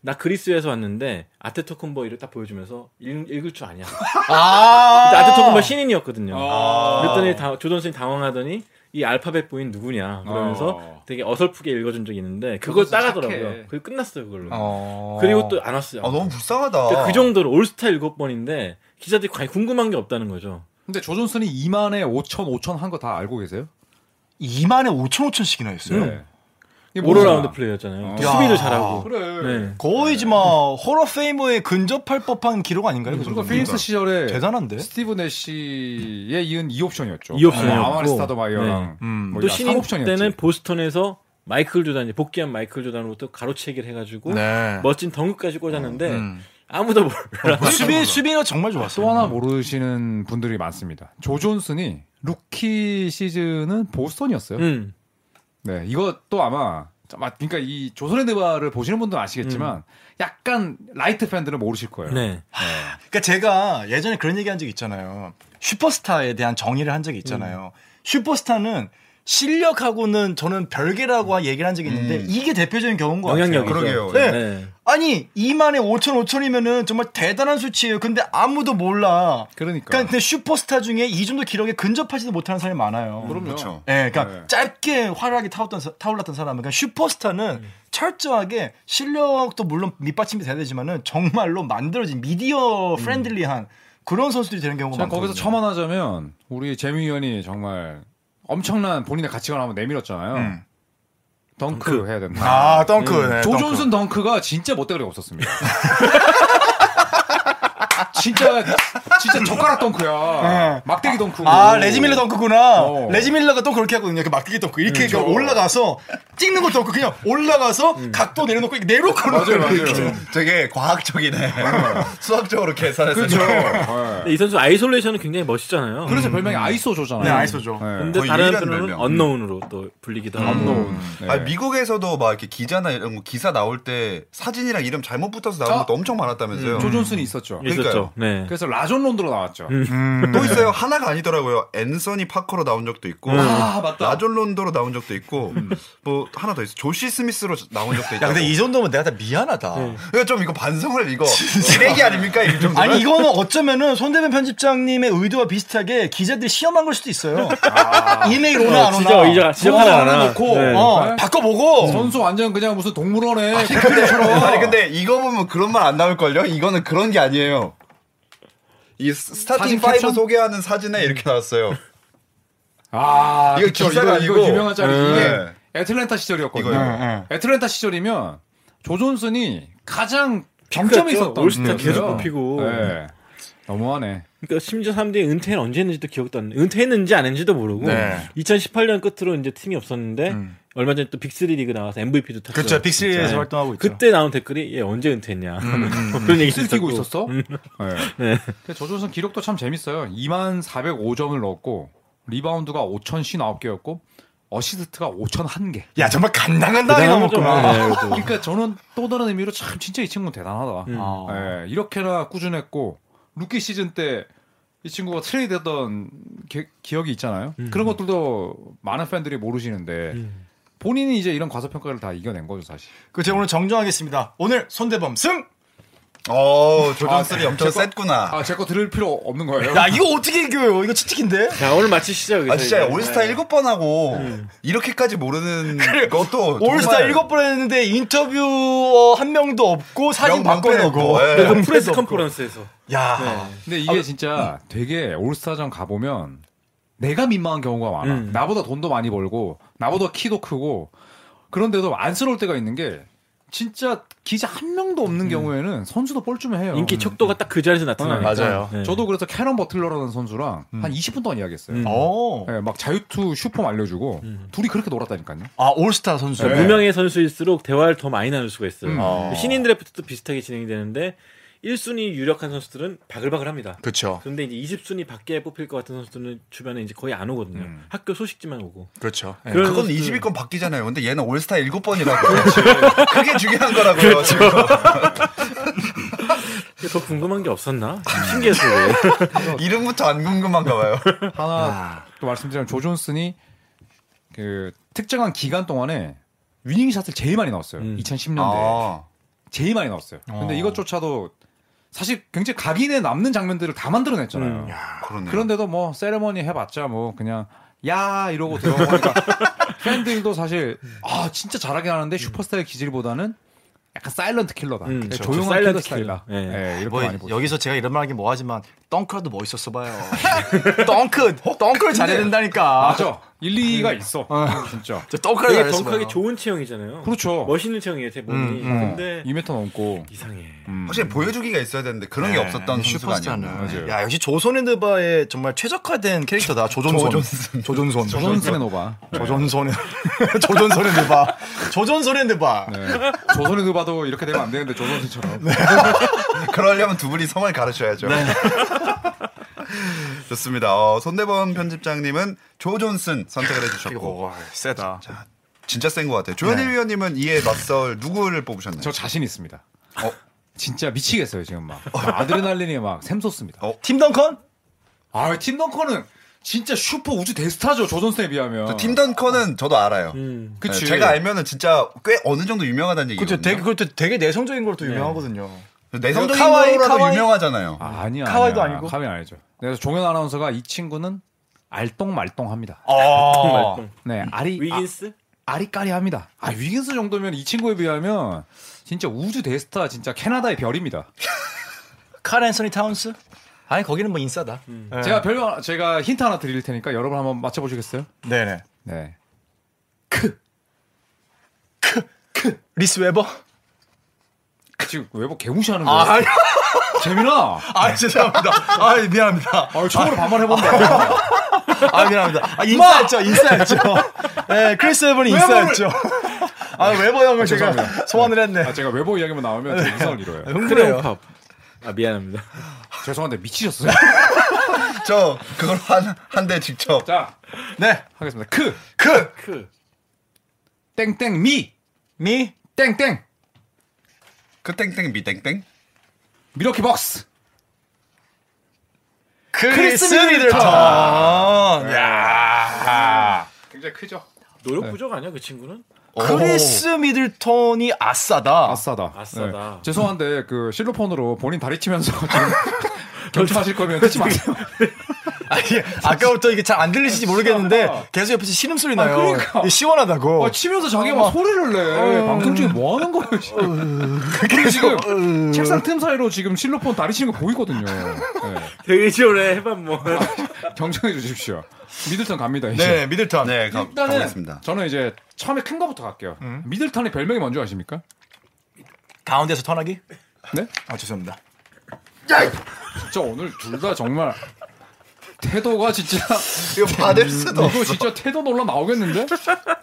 Speaker 4: 나 그리스에서 왔는데 아테토쿤보 이를 딱 보여주면서 읽, 읽을 줄 아냐?
Speaker 3: 아.
Speaker 4: 아테토쿤보 신인이었거든요.
Speaker 5: 아.
Speaker 4: 그랬더니 다, 조존슨이 당황하더니 이 알파벳 부인 누구냐 그러면서
Speaker 5: 어.
Speaker 4: 되게 어설프게 읽어준 적이 있는데 그걸 따가더라고요. 그게 끝났어요 그걸로.
Speaker 3: 어.
Speaker 4: 그리고 또 안 왔어요.
Speaker 2: 아 너무 불쌍하다.
Speaker 4: 그러니까 그 정도로 올스타 일곱 번인데 기자들이 과연 궁금한 게 없다는 거죠.
Speaker 5: 근데 조존슨이 2만에 5천 5천 한 거 다 알고 계세요?
Speaker 3: 2만에 5천 5천씩이나 했어요.
Speaker 5: 네. 이게 all-around?
Speaker 4: 플레이였잖아요.
Speaker 5: 어.
Speaker 4: 수비도
Speaker 3: 야.
Speaker 4: 잘하고.
Speaker 5: 그래.
Speaker 4: 네.
Speaker 3: 거의 뭐 Hall of Famer에 근접할 법한 기록 아닌가요? 그 정도면?
Speaker 5: 피닉스 시절에
Speaker 3: 대단한데?
Speaker 5: 스티브 내시에 이은 2옵션이었죠.
Speaker 4: 2옵션이었고.
Speaker 5: 아마리 스타더마이어랑
Speaker 3: 음.
Speaker 4: 뭐또
Speaker 5: 야,
Speaker 4: 신인
Speaker 5: 3옵션이었지.
Speaker 4: 때는 보스턴에서 마이클 조단 복귀한 마이클 조단으로부터 가로채기를 해가지고
Speaker 3: 네.
Speaker 4: 멋진 덩크까지 꽂았는데
Speaker 3: 음.
Speaker 4: 아무도 몰라.
Speaker 3: 수비 수비가 정말 좋았어요.
Speaker 5: 또 하나 모르시는 분들이 많습니다. 조 존슨이 루키 시즌은 보스턴이었어요.
Speaker 4: 음.
Speaker 5: 네, 이것도 아마 막 그러니까 이 조손의 느바를 보시는 분들은 아시겠지만 약간 light 팬들은 모르실 거예요.
Speaker 4: 네.
Speaker 3: 그러니까 제가 예전에 그런 얘기 한 적 있잖아요. 슈퍼스타에 대한 정의를 한 적이 있잖아요. 슈퍼스타는 실력하고는 저는 별개라고 얘기를 한 적이 있는데 이게 대표적인 경우인 것 같아요.
Speaker 2: 그러게요.
Speaker 3: 네.
Speaker 4: 네.
Speaker 3: 아니 2만에 5천 5천이면은 정말 대단한 수치예요. 근데 아무도 몰라.
Speaker 5: 그러니까.
Speaker 3: 그러니까 슈퍼스타 중에 이 정도 기록에 근접하지도 못하는 사람이 많아요.
Speaker 5: 그럼요.
Speaker 2: 그렇죠.
Speaker 3: 예, 그러니까
Speaker 5: 네.
Speaker 3: 짧게 화려하게 타올랐던, 사- 타올랐던 사람은 그러니까 슈퍼스타는 철저하게 실력도 물론 밑받침이 돼야 되지만은 정말로 만들어진 media friendly한 그런 선수들이 되는 경우가 많거든요.
Speaker 5: 거기서 첨언하자면 우리 재미 위원이 정말 엄청난 본인의 가치관 한번 내밀었잖아요.
Speaker 3: 음.
Speaker 5: 덩크, 해야 된다.
Speaker 3: 아, 덩크. 네,
Speaker 5: 조존슨 덩크 가 진짜 멋대가리 없었습니다. 진짜 진짜 젓가락 덩크야.
Speaker 3: 네.
Speaker 5: 막대기 덩크.
Speaker 3: 아, 레지밀러 덩크구나.
Speaker 5: 어.
Speaker 3: 레지밀러가 또 그렇게 하거든요. 그 막대기 덩크. 이렇게 그러니까 올라가서 찍는 것도 없고 그냥 올라가서 각도 내려놓고 이렇게 내려놓고
Speaker 5: 맞아요, 맞아요.
Speaker 2: 되게 과학적이네. 수학적으로 계산해서.
Speaker 5: 그렇죠. 네.
Speaker 4: 근데 이 선수 isolation은 굉장히 멋있잖아요.
Speaker 5: 그래서 별명이 Iso Joe잖아요.
Speaker 3: 네, Iso Joe.
Speaker 5: 네.
Speaker 4: 근데 다른
Speaker 2: 별명.
Speaker 4: 언노운으로 또 불리기도 하고.
Speaker 5: 언노운. 네.
Speaker 2: 아니, 미국에서도 막 이렇게 기자나 이런 거 기사 나올 때 사진이랑 이름 잘못 붙어서 나오는
Speaker 5: 아.
Speaker 2: 것도 엄청 많았다면서요.
Speaker 5: 조존슨이 있었죠.
Speaker 2: 그러니까
Speaker 4: 네.
Speaker 5: 그래서 라존 론드로 나왔죠.
Speaker 2: 또 있어요. 하나가 아니더라고요. 앤서니 파커로 나온 적도 있고,
Speaker 5: 아, 맞다.
Speaker 2: 라존 론도로 나온 적도 있고, 뭐 하나 더 있어. 조시 스미스로 나온 적도 있고.
Speaker 3: 야, 근데 이 정도면 내가 다 미안하다.
Speaker 2: 이거 좀 이거 반성을 이거 쓰레기 아닙니까 이 정도면?
Speaker 3: 아니 이거는 어쩌면은 손대범 편집장님의 의도와 비슷하게 기자들이 시험한 걸 수도 있어요. 이메일 오나
Speaker 4: 어,
Speaker 3: 안
Speaker 4: 진짜
Speaker 3: 오나.
Speaker 4: 이제 시험
Speaker 5: 번호
Speaker 4: 하나
Speaker 5: 하나 놓고
Speaker 4: 네.
Speaker 3: 어,
Speaker 5: 네.
Speaker 3: 바꿔보고.
Speaker 5: 선수 완전 그냥 무슨 동물원에 코끼리처럼.
Speaker 2: 아니 근데 이거 보면 그런 말 안 나올 걸요? 이거는 그런 게 아니에요. 이 스- 스타팅
Speaker 5: 사진
Speaker 2: 5
Speaker 5: 캡션?
Speaker 2: 소개하는 사진에 이렇게 나왔어요.
Speaker 5: 아,
Speaker 2: 이거
Speaker 5: 그쵸.
Speaker 2: 기사가
Speaker 5: 이거,
Speaker 2: 아니고.
Speaker 5: 이거 유명한 짤이
Speaker 2: 네.
Speaker 5: 이게 애틀랜타 시절이었거든요.
Speaker 2: 이거요.
Speaker 3: 네,
Speaker 5: 애틀랜타 시절이면 조존슨이 가장
Speaker 4: 피크였죠.
Speaker 5: 있었던
Speaker 4: 올스타. 계속 뽑히고.
Speaker 5: 네. 너무하네.
Speaker 4: 그러니까 심지어 3대에 은퇴는 언제 했는지도 기억도 안 나. 은퇴했는지 안 했는지도 모르고
Speaker 3: 네.
Speaker 4: 2018년 끝으로 이제 팀이 없었는데 얼마 전에 또 빅3 리그 나와서 MVP도 탔어요.
Speaker 3: 그렇죠. 빅3에서
Speaker 4: 네.
Speaker 3: 활동하고 있죠.
Speaker 4: 그때 나온 댓글이 얘 언제 은퇴했냐. 뭐 그런 얘기 있었고.
Speaker 5: 있었어? 네.
Speaker 4: 네.
Speaker 5: 근데 조존슨 기록도 참 재밌어요. 2만 405점을 넣었고 리바운드가 5,059개였고 어시스트가 5,001개.
Speaker 3: 야 정말 간당간당하게
Speaker 4: 대단하죠.
Speaker 3: 넘었구나.
Speaker 4: 네.
Speaker 5: 그러니까 저는 또 다른 의미로 참 진짜 이 친구는 대단하다.
Speaker 4: 음.
Speaker 3: 아.
Speaker 5: 예, 이렇게나 꾸준했고 루키 시즌 때 이 친구가 트레이드했던 기, 기억이 있잖아요. 그런 것들도 많은 팬들이 모르시는데
Speaker 4: 음.
Speaker 5: 본인이 이제 이런 과소평가를 다 이겨낸 거죠 사실.
Speaker 3: 그 제가 오늘 정정하겠습니다. 오늘 손대범 승.
Speaker 2: 어, 조존슨이 엄청
Speaker 5: 제 거-
Speaker 2: 셌구나.
Speaker 5: 아 제 거 들을 필요 없는 거예요?
Speaker 3: 야 이거 어떻게 이겨요? 이거 치트키인데.
Speaker 4: 자, 오늘 마치시죠. 여기서
Speaker 2: 아 진짜
Speaker 4: 이제.
Speaker 2: 올스타
Speaker 4: 네.
Speaker 2: 일곱 번 하고 이렇게까지 모르는 것도
Speaker 3: 올스타 일곱 번 했는데 인터뷰 어, 한 명도 없고 사진
Speaker 2: 명
Speaker 3: 바꿔놓고. 명
Speaker 4: press. conference에서.
Speaker 3: 야.
Speaker 5: 근데 이게 진짜 되게 올스타전 가보면 내가 민망한 경우가 많아.
Speaker 4: 음.
Speaker 5: 나보다 돈도 많이 벌고 나보다 키도 크고 그런데도 안쓰러울 때가 있는 게 진짜 기자 한 명도 없는 경우에는 선수도 뻘쭘해 해요.
Speaker 4: 인기 척도가 딱 그 자리에서 나타나요.
Speaker 3: 맞아요.
Speaker 5: 저도 그래서 캐런 버틀러라는 선수랑 한 20분 동안 이야기했어요.
Speaker 4: 음.
Speaker 3: 어.
Speaker 5: 네, 막 자유투 슛폼 알려주고 둘이 그렇게 놀았다니까요.
Speaker 3: 아 올스타 선수.
Speaker 4: 그러니까 무명의 선수일수록 대화를 더 많이 나눌 수가 있어요.
Speaker 5: 음.
Speaker 3: 어.
Speaker 4: 신인 드래프트도 비슷하게 진행이 되는데 1순위 유력한 선수들은 바글바글합니다.
Speaker 3: 그렇죠.
Speaker 4: 그런데 이제 20순위 밖에 뽑힐 것 같은 선수들은 주변에 이제 거의 안 오거든요.
Speaker 5: 음.
Speaker 4: 학교 소식지만 오고.
Speaker 3: 그렇죠. 예.
Speaker 4: 그런
Speaker 2: 그건
Speaker 4: 선수들-
Speaker 2: 20위권 바뀌잖아요. 근데 얘는 올스타 일곱 번이라고. 그게 중요한 거라고요. 지금.
Speaker 4: 더 궁금한 게 없었나? 신기했어요. 그게.
Speaker 2: 이름부터 안 궁금한가 봐요.
Speaker 5: 하나 또 말씀드리면 조 존슨이 그 특정한 기간 동안에 위닝 샷을 제일 많이 넣었어요.
Speaker 4: 음.
Speaker 5: 2010년대
Speaker 2: 아,
Speaker 5: 제일 많이 넣었어요. 근데
Speaker 3: 어.
Speaker 5: 이것조차도 사실 굉장히 각인에 남는 장면들을 다 만들어냈잖아요.
Speaker 4: 음.
Speaker 2: 그러네.
Speaker 5: 그런데도 뭐 세레머니 해봤자 뭐 그냥 야 이러고 들어가니까 팬들도 사실 아 진짜 잘하긴 하는데 슈퍼스타의 기질보다는 약간 silent killer다.
Speaker 4: 음,
Speaker 5: 네,
Speaker 4: 그렇죠.
Speaker 5: 조용한 silent killer 스타일이다.
Speaker 4: 킬러. 예.
Speaker 5: 네, 이렇게
Speaker 3: 뭐
Speaker 5: 많이 보죠.
Speaker 3: 여기서 제가 이런 말 하긴 뭐하지만 덩크라도 멋있었어 봐요. 덩크, 덩크를 잘해야 된다니까.
Speaker 5: 맞아. 일리가 있어. 진짜.
Speaker 3: 저 덩크를
Speaker 4: 되게
Speaker 3: 잘했어.
Speaker 4: 덩크하기. 좋은 체형이잖아요.
Speaker 5: 그렇죠.
Speaker 4: 멋있는 체형이에요, 제 몸이.
Speaker 3: 음, 음.
Speaker 4: 근데
Speaker 5: 2m 넘고.
Speaker 4: 이상해.
Speaker 5: 음.
Speaker 2: 확실히 보여주기가 있어야 되는데 그런 게
Speaker 3: 네,
Speaker 2: 없었던 선수가
Speaker 3: 슈퍼스타는.
Speaker 2: 아니었나.
Speaker 5: 맞아요.
Speaker 3: 야 역시 조손의 느바의 정말 최적화된 캐릭터다. 조존슨.
Speaker 2: 조존슨.
Speaker 3: 조존슨.
Speaker 5: 조손의 느바.
Speaker 3: 조존슨. 조존손핸드바. 조존손핸드바.
Speaker 5: 네. 조선의 누바도 이렇게 되면 안 되는데 조선스처럼.
Speaker 2: 그러려면 두 분이 성을 가르쳐야죠. 좋습니다. 어, 손대범 편집장님은 조 존슨 선택을 해주셨고
Speaker 3: 이거 와, 세다.
Speaker 2: 진짜 센 것 같아요. 조현일
Speaker 3: 네.
Speaker 2: 위원님은 이에 맞설 누구를 뽑으셨나요?
Speaker 5: 저 자신 있습니다.
Speaker 2: 어?
Speaker 5: 진짜 미치겠어요 지금 막 아드레날린이 막 샘솟습니다.
Speaker 2: 어?
Speaker 3: 팀 덩컨?
Speaker 5: 아, 팀 덩커는 진짜 슈퍼 우주 대스타죠 조존슨에 비하면.
Speaker 2: 저 팀 던컨은 저도 알아요.
Speaker 4: 음.
Speaker 5: 그치.
Speaker 2: 네, 제가 알면은 진짜 꽤 어느 정도 유명하다는
Speaker 3: 그렇죠.
Speaker 2: 얘기거든요.
Speaker 3: 되게 그것도 되게 내성적인 걸로 또 유명하거든요.
Speaker 2: 내성적인
Speaker 3: 카와이,
Speaker 2: 레너드
Speaker 3: 카와이?
Speaker 2: 유명하잖아요.
Speaker 5: 아, 아니야.
Speaker 3: 카와이도
Speaker 5: 아니야.
Speaker 3: 아니고?
Speaker 5: 카와이 아니죠. 그래서 종현 아나운서가 이 친구는 알똥말똥합니다.
Speaker 3: 아.
Speaker 4: 말똥.
Speaker 5: 네, 아리
Speaker 4: 위긴스?
Speaker 5: 아, 아리까리합니다. 아, 위긴스 정도면 이 친구에 비하면 진짜 우주 대스타 진짜 캐나다의 별입니다.
Speaker 3: 칼 앤서니 타운스? 아니 거기는 뭐 인싸다. 네.
Speaker 5: 제가 별명 제가 힌트 하나 드릴 테니까 여러분 한번 맞춰 보시겠어요?
Speaker 3: 네네.
Speaker 5: 네.
Speaker 3: 리스 웨버?
Speaker 5: 지금 왜뭐 개무시하는
Speaker 3: 아,
Speaker 5: 거예요?
Speaker 3: 아니,
Speaker 5: 재민아.
Speaker 3: 아 죄송합니다. 아 미안합니다.
Speaker 5: 아, 처음으로 반말해본다.
Speaker 3: 아 미안합니다. 아 인싸였죠, 인싸였죠. 네, 크리스 웨버는 인싸였죠. 아 웨버 형을 제가 소환을 했네.
Speaker 5: 아, 제가 외모 이야기만 나오면 제 이성을 잃어요.
Speaker 3: 흥분해요.
Speaker 4: 아 미안합니다.
Speaker 5: 죄송한데 미치셨어요?
Speaker 2: 저 그걸 한 한 대 직접.
Speaker 5: 자,
Speaker 3: 네,
Speaker 5: 하겠습니다. 크,
Speaker 3: 크,
Speaker 4: 크.
Speaker 5: 땡땡, 미,
Speaker 3: 미,
Speaker 5: 땡땡,
Speaker 2: 그 땡땡 미땡땡.
Speaker 5: 밀워키 벅스.
Speaker 3: 크리스
Speaker 5: 크리스
Speaker 3: 미들턴. 야,
Speaker 5: 굉장히 크죠?
Speaker 4: 노력 부족 아니야 그 친구는?
Speaker 3: 크리스 미들턴이 아싸다.
Speaker 5: 아싸다.
Speaker 4: 아싸다.
Speaker 5: 네. 죄송한데 그 실로폰으로 본인 다리 치면서 지금 경청하실 거면 하지 마세요.
Speaker 3: 아니, 아까부터 이게 잘 안 들리실지 모르겠는데 계속 옆에서 신음 소리 나요.
Speaker 5: 그러니까.
Speaker 3: 시원하다고.
Speaker 5: 아, 치면서 자기가 막 소리를 내. 방송 중에 뭐 하는 거예요, 지금. 그리고 지금 책상 틈 사이로 지금 실로폰 다리 치는 거 보이거든요. 네.
Speaker 4: 되게 지원해 해반 뭐.
Speaker 5: 경청해 주십시오. 미들턴 갑니다, 이제.
Speaker 3: 네, 미들턴.
Speaker 2: 네, 가,
Speaker 5: 일단은
Speaker 2: 가보겠습니다.
Speaker 5: 저는 이제 처음에 큰 거부터 갈게요. 미들턴의 별명이 뭔지 아십니까?
Speaker 3: 가운데서 턴하기?
Speaker 5: 네?
Speaker 3: 아 죄송합니다.
Speaker 5: 진짜 오늘 둘 다 정말 태도가 진짜
Speaker 2: 이거 받을 수도
Speaker 5: 이거 진짜 태도 놀라 나오겠는데?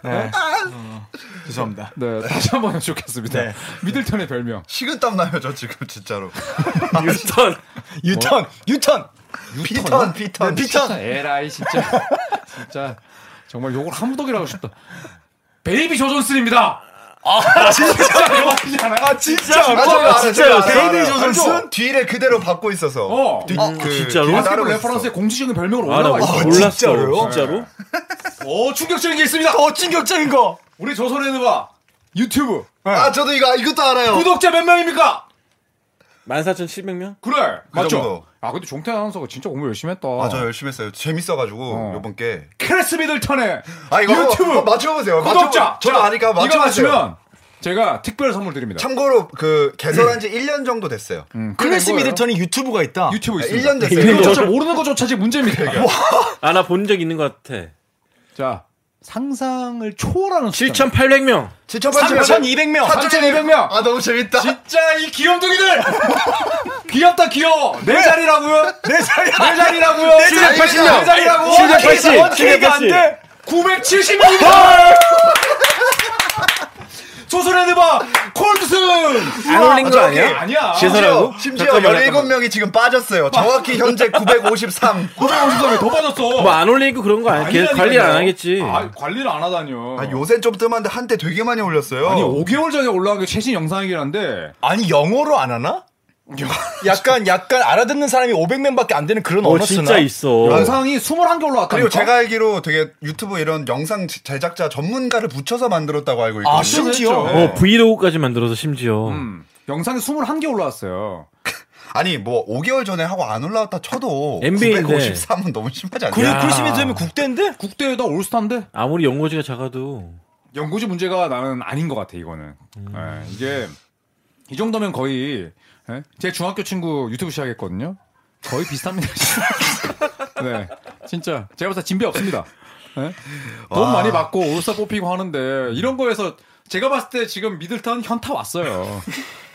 Speaker 3: 네. 어, 죄송합니다.
Speaker 5: 네, 다시 한번 해주겠습니다.
Speaker 3: 네.
Speaker 5: 미들턴의 별명.
Speaker 2: 식은땀 나요, 저 지금 진짜로.
Speaker 4: 유턴.
Speaker 3: 유턴, 유턴.
Speaker 2: 피턴, 피턴.
Speaker 3: 네, 피턴.
Speaker 5: 에라이 진짜 진짜 정말 욕을 한 무더기 하고 싶다. 베이비 조존슨입니다.
Speaker 3: 아 진짜
Speaker 5: 않아요?
Speaker 3: 아 진짜
Speaker 2: 아, 제가 알아요,
Speaker 3: 진짜요?
Speaker 2: 알아요,
Speaker 3: 베이비
Speaker 2: 알아요.
Speaker 3: 조존슨?
Speaker 2: 알죠? 뒤를 그대로 받고 있어서.
Speaker 5: 어.
Speaker 2: 뒤,
Speaker 4: 아,
Speaker 2: 그,
Speaker 4: 진짜로?
Speaker 2: 따르고
Speaker 5: Reference의. 공식적인 별명으로
Speaker 4: 아, 나
Speaker 5: 올라와 있어.
Speaker 4: 몰랐어.
Speaker 3: 진짜로요?
Speaker 4: 진짜로?
Speaker 5: 오 충격적인 게 있습니다.
Speaker 3: 더 충격적인 거.
Speaker 5: 우리 조손의 느바 유튜브
Speaker 2: 아, 저도 이거 이것도 알아요.
Speaker 5: 구독자 몇 명입니까?
Speaker 4: 14,700명?
Speaker 5: 그래
Speaker 2: 그
Speaker 5: 맞죠?
Speaker 2: 정도.
Speaker 5: 아 근데 종현 아나운서가 진짜 공부 열심히 했다.
Speaker 2: 아, 저 열심히 했어요. 재밌어가지고
Speaker 5: 어.
Speaker 2: 요번 게.
Speaker 5: 크리스 미들턴의
Speaker 2: 아, 이거
Speaker 5: 유튜브
Speaker 2: 한번 맞춰보세요.
Speaker 5: 구독자
Speaker 2: 맞춰보- 저도
Speaker 5: 자,
Speaker 2: 아니까
Speaker 5: 이거
Speaker 2: 맞춰보세요.
Speaker 5: 맞추면 제가 특별 선물 드립니다.
Speaker 2: 참고로 그 개설한 지 1년 정도 됐어요.
Speaker 5: 음,
Speaker 3: 크리스
Speaker 5: 그런 거예요.
Speaker 3: 미들턴이 유튜브가 있다.
Speaker 5: 유튜브
Speaker 2: 아,
Speaker 5: 있습니다.
Speaker 2: 1년 됐어요.
Speaker 5: 이거 모르는 것조차 지금 문제입니다.
Speaker 4: 아 나 본 적 있는 것 같아.
Speaker 5: 자 상상을 초월하는 숫자.
Speaker 4: 7,800명.
Speaker 3: 3,200명.
Speaker 5: 3,200명.
Speaker 2: 아, 너무 재밌다.
Speaker 5: 진짜 이 귀염둥이들 귀엽다 귀여워 내 자리라고요?
Speaker 3: 내 자리.
Speaker 5: 내 자리라고요?
Speaker 3: 내 자리.
Speaker 5: 내 자리라고?
Speaker 4: 780.
Speaker 3: 원케이가 안 돼.
Speaker 5: 970명 소설에드바 콜드슨
Speaker 4: 안 올린 거
Speaker 2: 저기.
Speaker 4: 아니야?
Speaker 5: 아니야?
Speaker 2: 심지어
Speaker 4: 잠깐만,
Speaker 2: 17명이 지금 빠졌어요. 정확히 현재 953.
Speaker 5: 953에 더 빠졌어
Speaker 4: 뭐 안 올리고 그런 거 아니야? 걔
Speaker 5: 아니라니까요.
Speaker 4: 관리 안 하겠지.
Speaker 5: 아, 관리를 안 하다뇨
Speaker 2: 아, 요새 좀 뜸한데 한때 되게 많이 올렸어요.
Speaker 5: 아니 5개월 전에 올라간 게 최신 영상이긴 한데
Speaker 3: 아니 영어로 안 하나? 약간 약간 알아듣는 사람이 500명밖에 안 되는 그런
Speaker 4: 어
Speaker 3: 언어 쓰나?
Speaker 4: 진짜 있어.
Speaker 5: 영상이 21개 올라왔다니까
Speaker 2: 그리고 제가 알기로 되게 유튜브 이런 영상 제작자 전문가를 붙여서 만들었다고 알고 있거든요.
Speaker 3: 아 심지어.
Speaker 5: 네.
Speaker 4: 어 브이로그까지 만들어서 심지어.
Speaker 5: 음, 영상이 21개 올라왔어요
Speaker 2: 아니 뭐 5개월 전에 하고 안 올라왔다 쳐도
Speaker 4: NBA 인데.
Speaker 2: 953은 너무 심하지?
Speaker 3: 그리
Speaker 4: 야.
Speaker 3: 크리스 미들턴이 국대인데?
Speaker 5: 국대에다 올스타인데
Speaker 4: 아무리 연고지가 작아도
Speaker 5: 연고지 문제가 나는 아닌 것 같아 이거는 예, 이게 이 정도면 거의 예? 제 중학교 친구 유튜브 시작했거든요. 거의 비슷합니다. 네. 진짜. 제가 때 진배 없습니다. 예? 돈 많이 받고 올스타 뽑히고 하는데 이런 거에서 제가 봤을 때 지금 미들턴 현타 왔어요.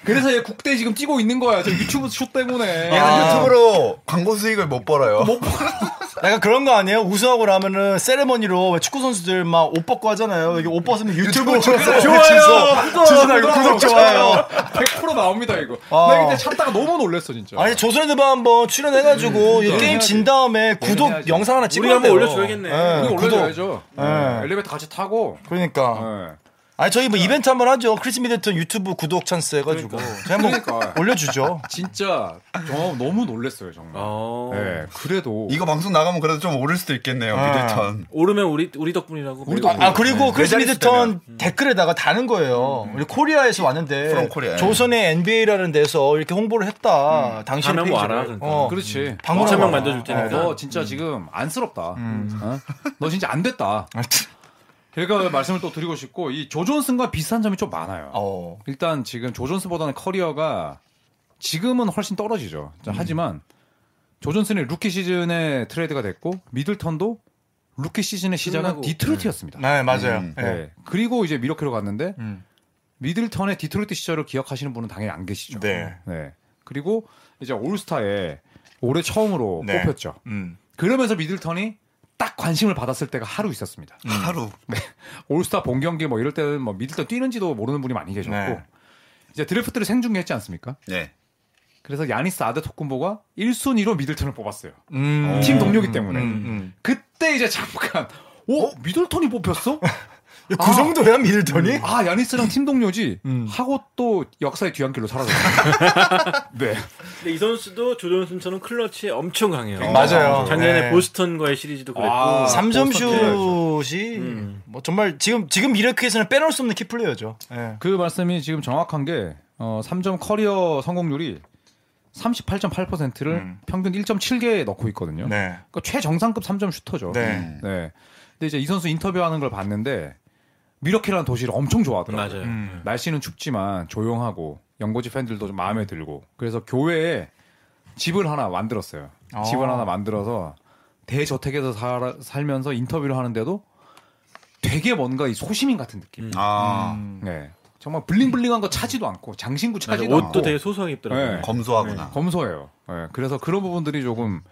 Speaker 5: 그래서 얘 국대 지금 뛰고 있는 거야. 저 유튜브 쇼크 때문에.
Speaker 2: 얘는
Speaker 3: 아.
Speaker 2: 유튜브로 광고 수익을 못 벌어요.
Speaker 3: 약간 그런 거 아니에요? 우승하고 나면은 세레머니로 축구 선수들 막 옷 벗고 하잖아요. 이게 옷 벗으면 유튜브
Speaker 2: 좋아요.
Speaker 3: 좋아요. 주소나 이거 구독 좋아요.
Speaker 5: 100% 나옵니다 이거.
Speaker 3: 아.
Speaker 5: 나 이때 찾다가 너무 놀랬어 진짜.
Speaker 3: 아니 조손의 느바 한번 출연해가지고 이 게임 진 다음에 구독
Speaker 5: 해야지.
Speaker 3: 영상 하나
Speaker 4: 우리
Speaker 3: 찍어야
Speaker 4: 한번
Speaker 3: 돼요.
Speaker 4: 올려줘야겠네.
Speaker 3: 예,
Speaker 5: 이거
Speaker 3: 구독.
Speaker 5: 올려줘야죠.
Speaker 3: 네.
Speaker 5: 엘리베이터 같이 타고.
Speaker 3: 그러니까.
Speaker 5: 네.
Speaker 3: 아니 저희 뭐 이벤트 한번 하죠. 크리스 미들턴 유튜브 구독 찬스 해가지고 제가 한번
Speaker 5: 그러니까.
Speaker 3: 올려주죠.
Speaker 5: 진짜 저 너무 놀랬어요 정말.
Speaker 4: 어.
Speaker 5: 네, 그래도
Speaker 2: 이거 방송 나가면 그래도 좀 오를 수도 있겠네요.
Speaker 3: 아.
Speaker 2: 미들턴.
Speaker 4: 오르면 우리 우리 덕분이라고.
Speaker 5: 우리
Speaker 4: 뭐
Speaker 5: 덕분.
Speaker 3: 아 그리고 크리스
Speaker 2: 네
Speaker 3: 미들턴 댓글에다가 다는 거예요. 우리 코리아에서 왔는데
Speaker 2: From Korea.
Speaker 3: 조손의 NBA라는 데서 이렇게 홍보를 했다. 당신의
Speaker 4: 가면 뭐
Speaker 3: 페이지를.
Speaker 4: 알아, 그러니까.
Speaker 3: 어.
Speaker 5: 그렇지.
Speaker 3: 방문하고
Speaker 4: 2천 명
Speaker 3: 와라.
Speaker 4: 만들어줄 테니까.
Speaker 5: 너 진짜 지금 안쓰럽다. 어? 너 진짜 안 됐다. 제가 말씀을 또 드리고 싶고 이 조존슨과 비슷한 점이 좀 많아요.
Speaker 3: 어.
Speaker 5: 일단 지금 조 존슨보다는 커리어가 지금은 훨씬 떨어지죠. 자, 하지만 조존슨의 루키 시즌에 트레이드가 됐고 미들턴도 루키 시즌의 시작은
Speaker 4: 끝나고.
Speaker 5: 디트로이트였습니다.
Speaker 3: 네 맞아요.
Speaker 2: 음,
Speaker 3: 네.
Speaker 5: 네. 그리고 이제 밀워키로 갔는데
Speaker 3: 음.
Speaker 5: 미들턴의 디트로이트 시절을 기억하시는 분은 당연히 안 계시죠.
Speaker 3: 네.
Speaker 5: 그리고 이제 올스타에 올해 처음으로
Speaker 3: 네.
Speaker 5: 뽑혔죠.
Speaker 3: 음.
Speaker 5: 그러면서 미들턴이 딱 관심을 받았을 때가 하루 있었습니다.
Speaker 2: 하루.
Speaker 5: 올스타 본 경기 뭐 이럴 때는 뭐 미들턴 뛰는지도 모르는 분이 많이 계셨고
Speaker 3: 네.
Speaker 5: 이제 드래프트를 생중계했지 않습니까?
Speaker 2: 네.
Speaker 5: 그래서 야니스 아데토쿤보가 1순위로 미들턴을 뽑았어요.
Speaker 3: 음.
Speaker 5: 팀 동료기 때문에.
Speaker 3: 음, 음.
Speaker 5: 그때 이제 잠깐 오 미들턴이 뽑혔어?
Speaker 3: 야, 그 정도야 미들턴이?
Speaker 5: 아 야니스랑 팀 동료지
Speaker 3: 음.
Speaker 5: 하고 또 역사의 뒤안길로 사라졌어요. 네.
Speaker 4: 근데 이 선수도 조존슨처럼 클러치에 엄청 강해요.
Speaker 3: 맞아요.
Speaker 4: 작년에
Speaker 3: 네.
Speaker 4: 보스턴과의 시리즈도 그랬고.
Speaker 5: 아,
Speaker 3: 삼점
Speaker 5: 보스턴
Speaker 3: 슛이
Speaker 4: 음.
Speaker 3: 뭐 정말 지금 지금 밀워키에서는 빼놓을 수 없는 key player죠. 예.
Speaker 5: 그 말씀이 지금 정확한 게 어, 3점 커리어 성공률이 38.8%를
Speaker 3: 음.
Speaker 5: 평균 1.7개 넣고 있거든요.
Speaker 3: 네.
Speaker 5: 그러니까 최정상급 3점 슈터죠.
Speaker 3: 네.
Speaker 2: 음.
Speaker 5: 네. 근데 이제 이 선수 인터뷰하는 걸 봤는데 밀워키라는 도시를 엄청 좋아하더라고요.
Speaker 3: 음.
Speaker 5: 날씨는 춥지만 조용하고 연고지 팬들도 좀 마음에 들고 그래서 교회에 집을 하나 만들었어요.
Speaker 3: 아.
Speaker 5: 집을 하나 만들어서 대저택에서 살, 살면서 인터뷰를 하는데도 되게 뭔가 이 소시민 같은 느낌.
Speaker 2: 아.
Speaker 3: 음.
Speaker 5: 네. 정말 bling bling한 거 차지도 않고 장신구. 차지도 않고
Speaker 4: 옷도 되게 소소하게 입더라고요.
Speaker 5: 네.
Speaker 2: 검소하구나.
Speaker 5: 검소해요. 네. 그래서 그런 부분들이 조금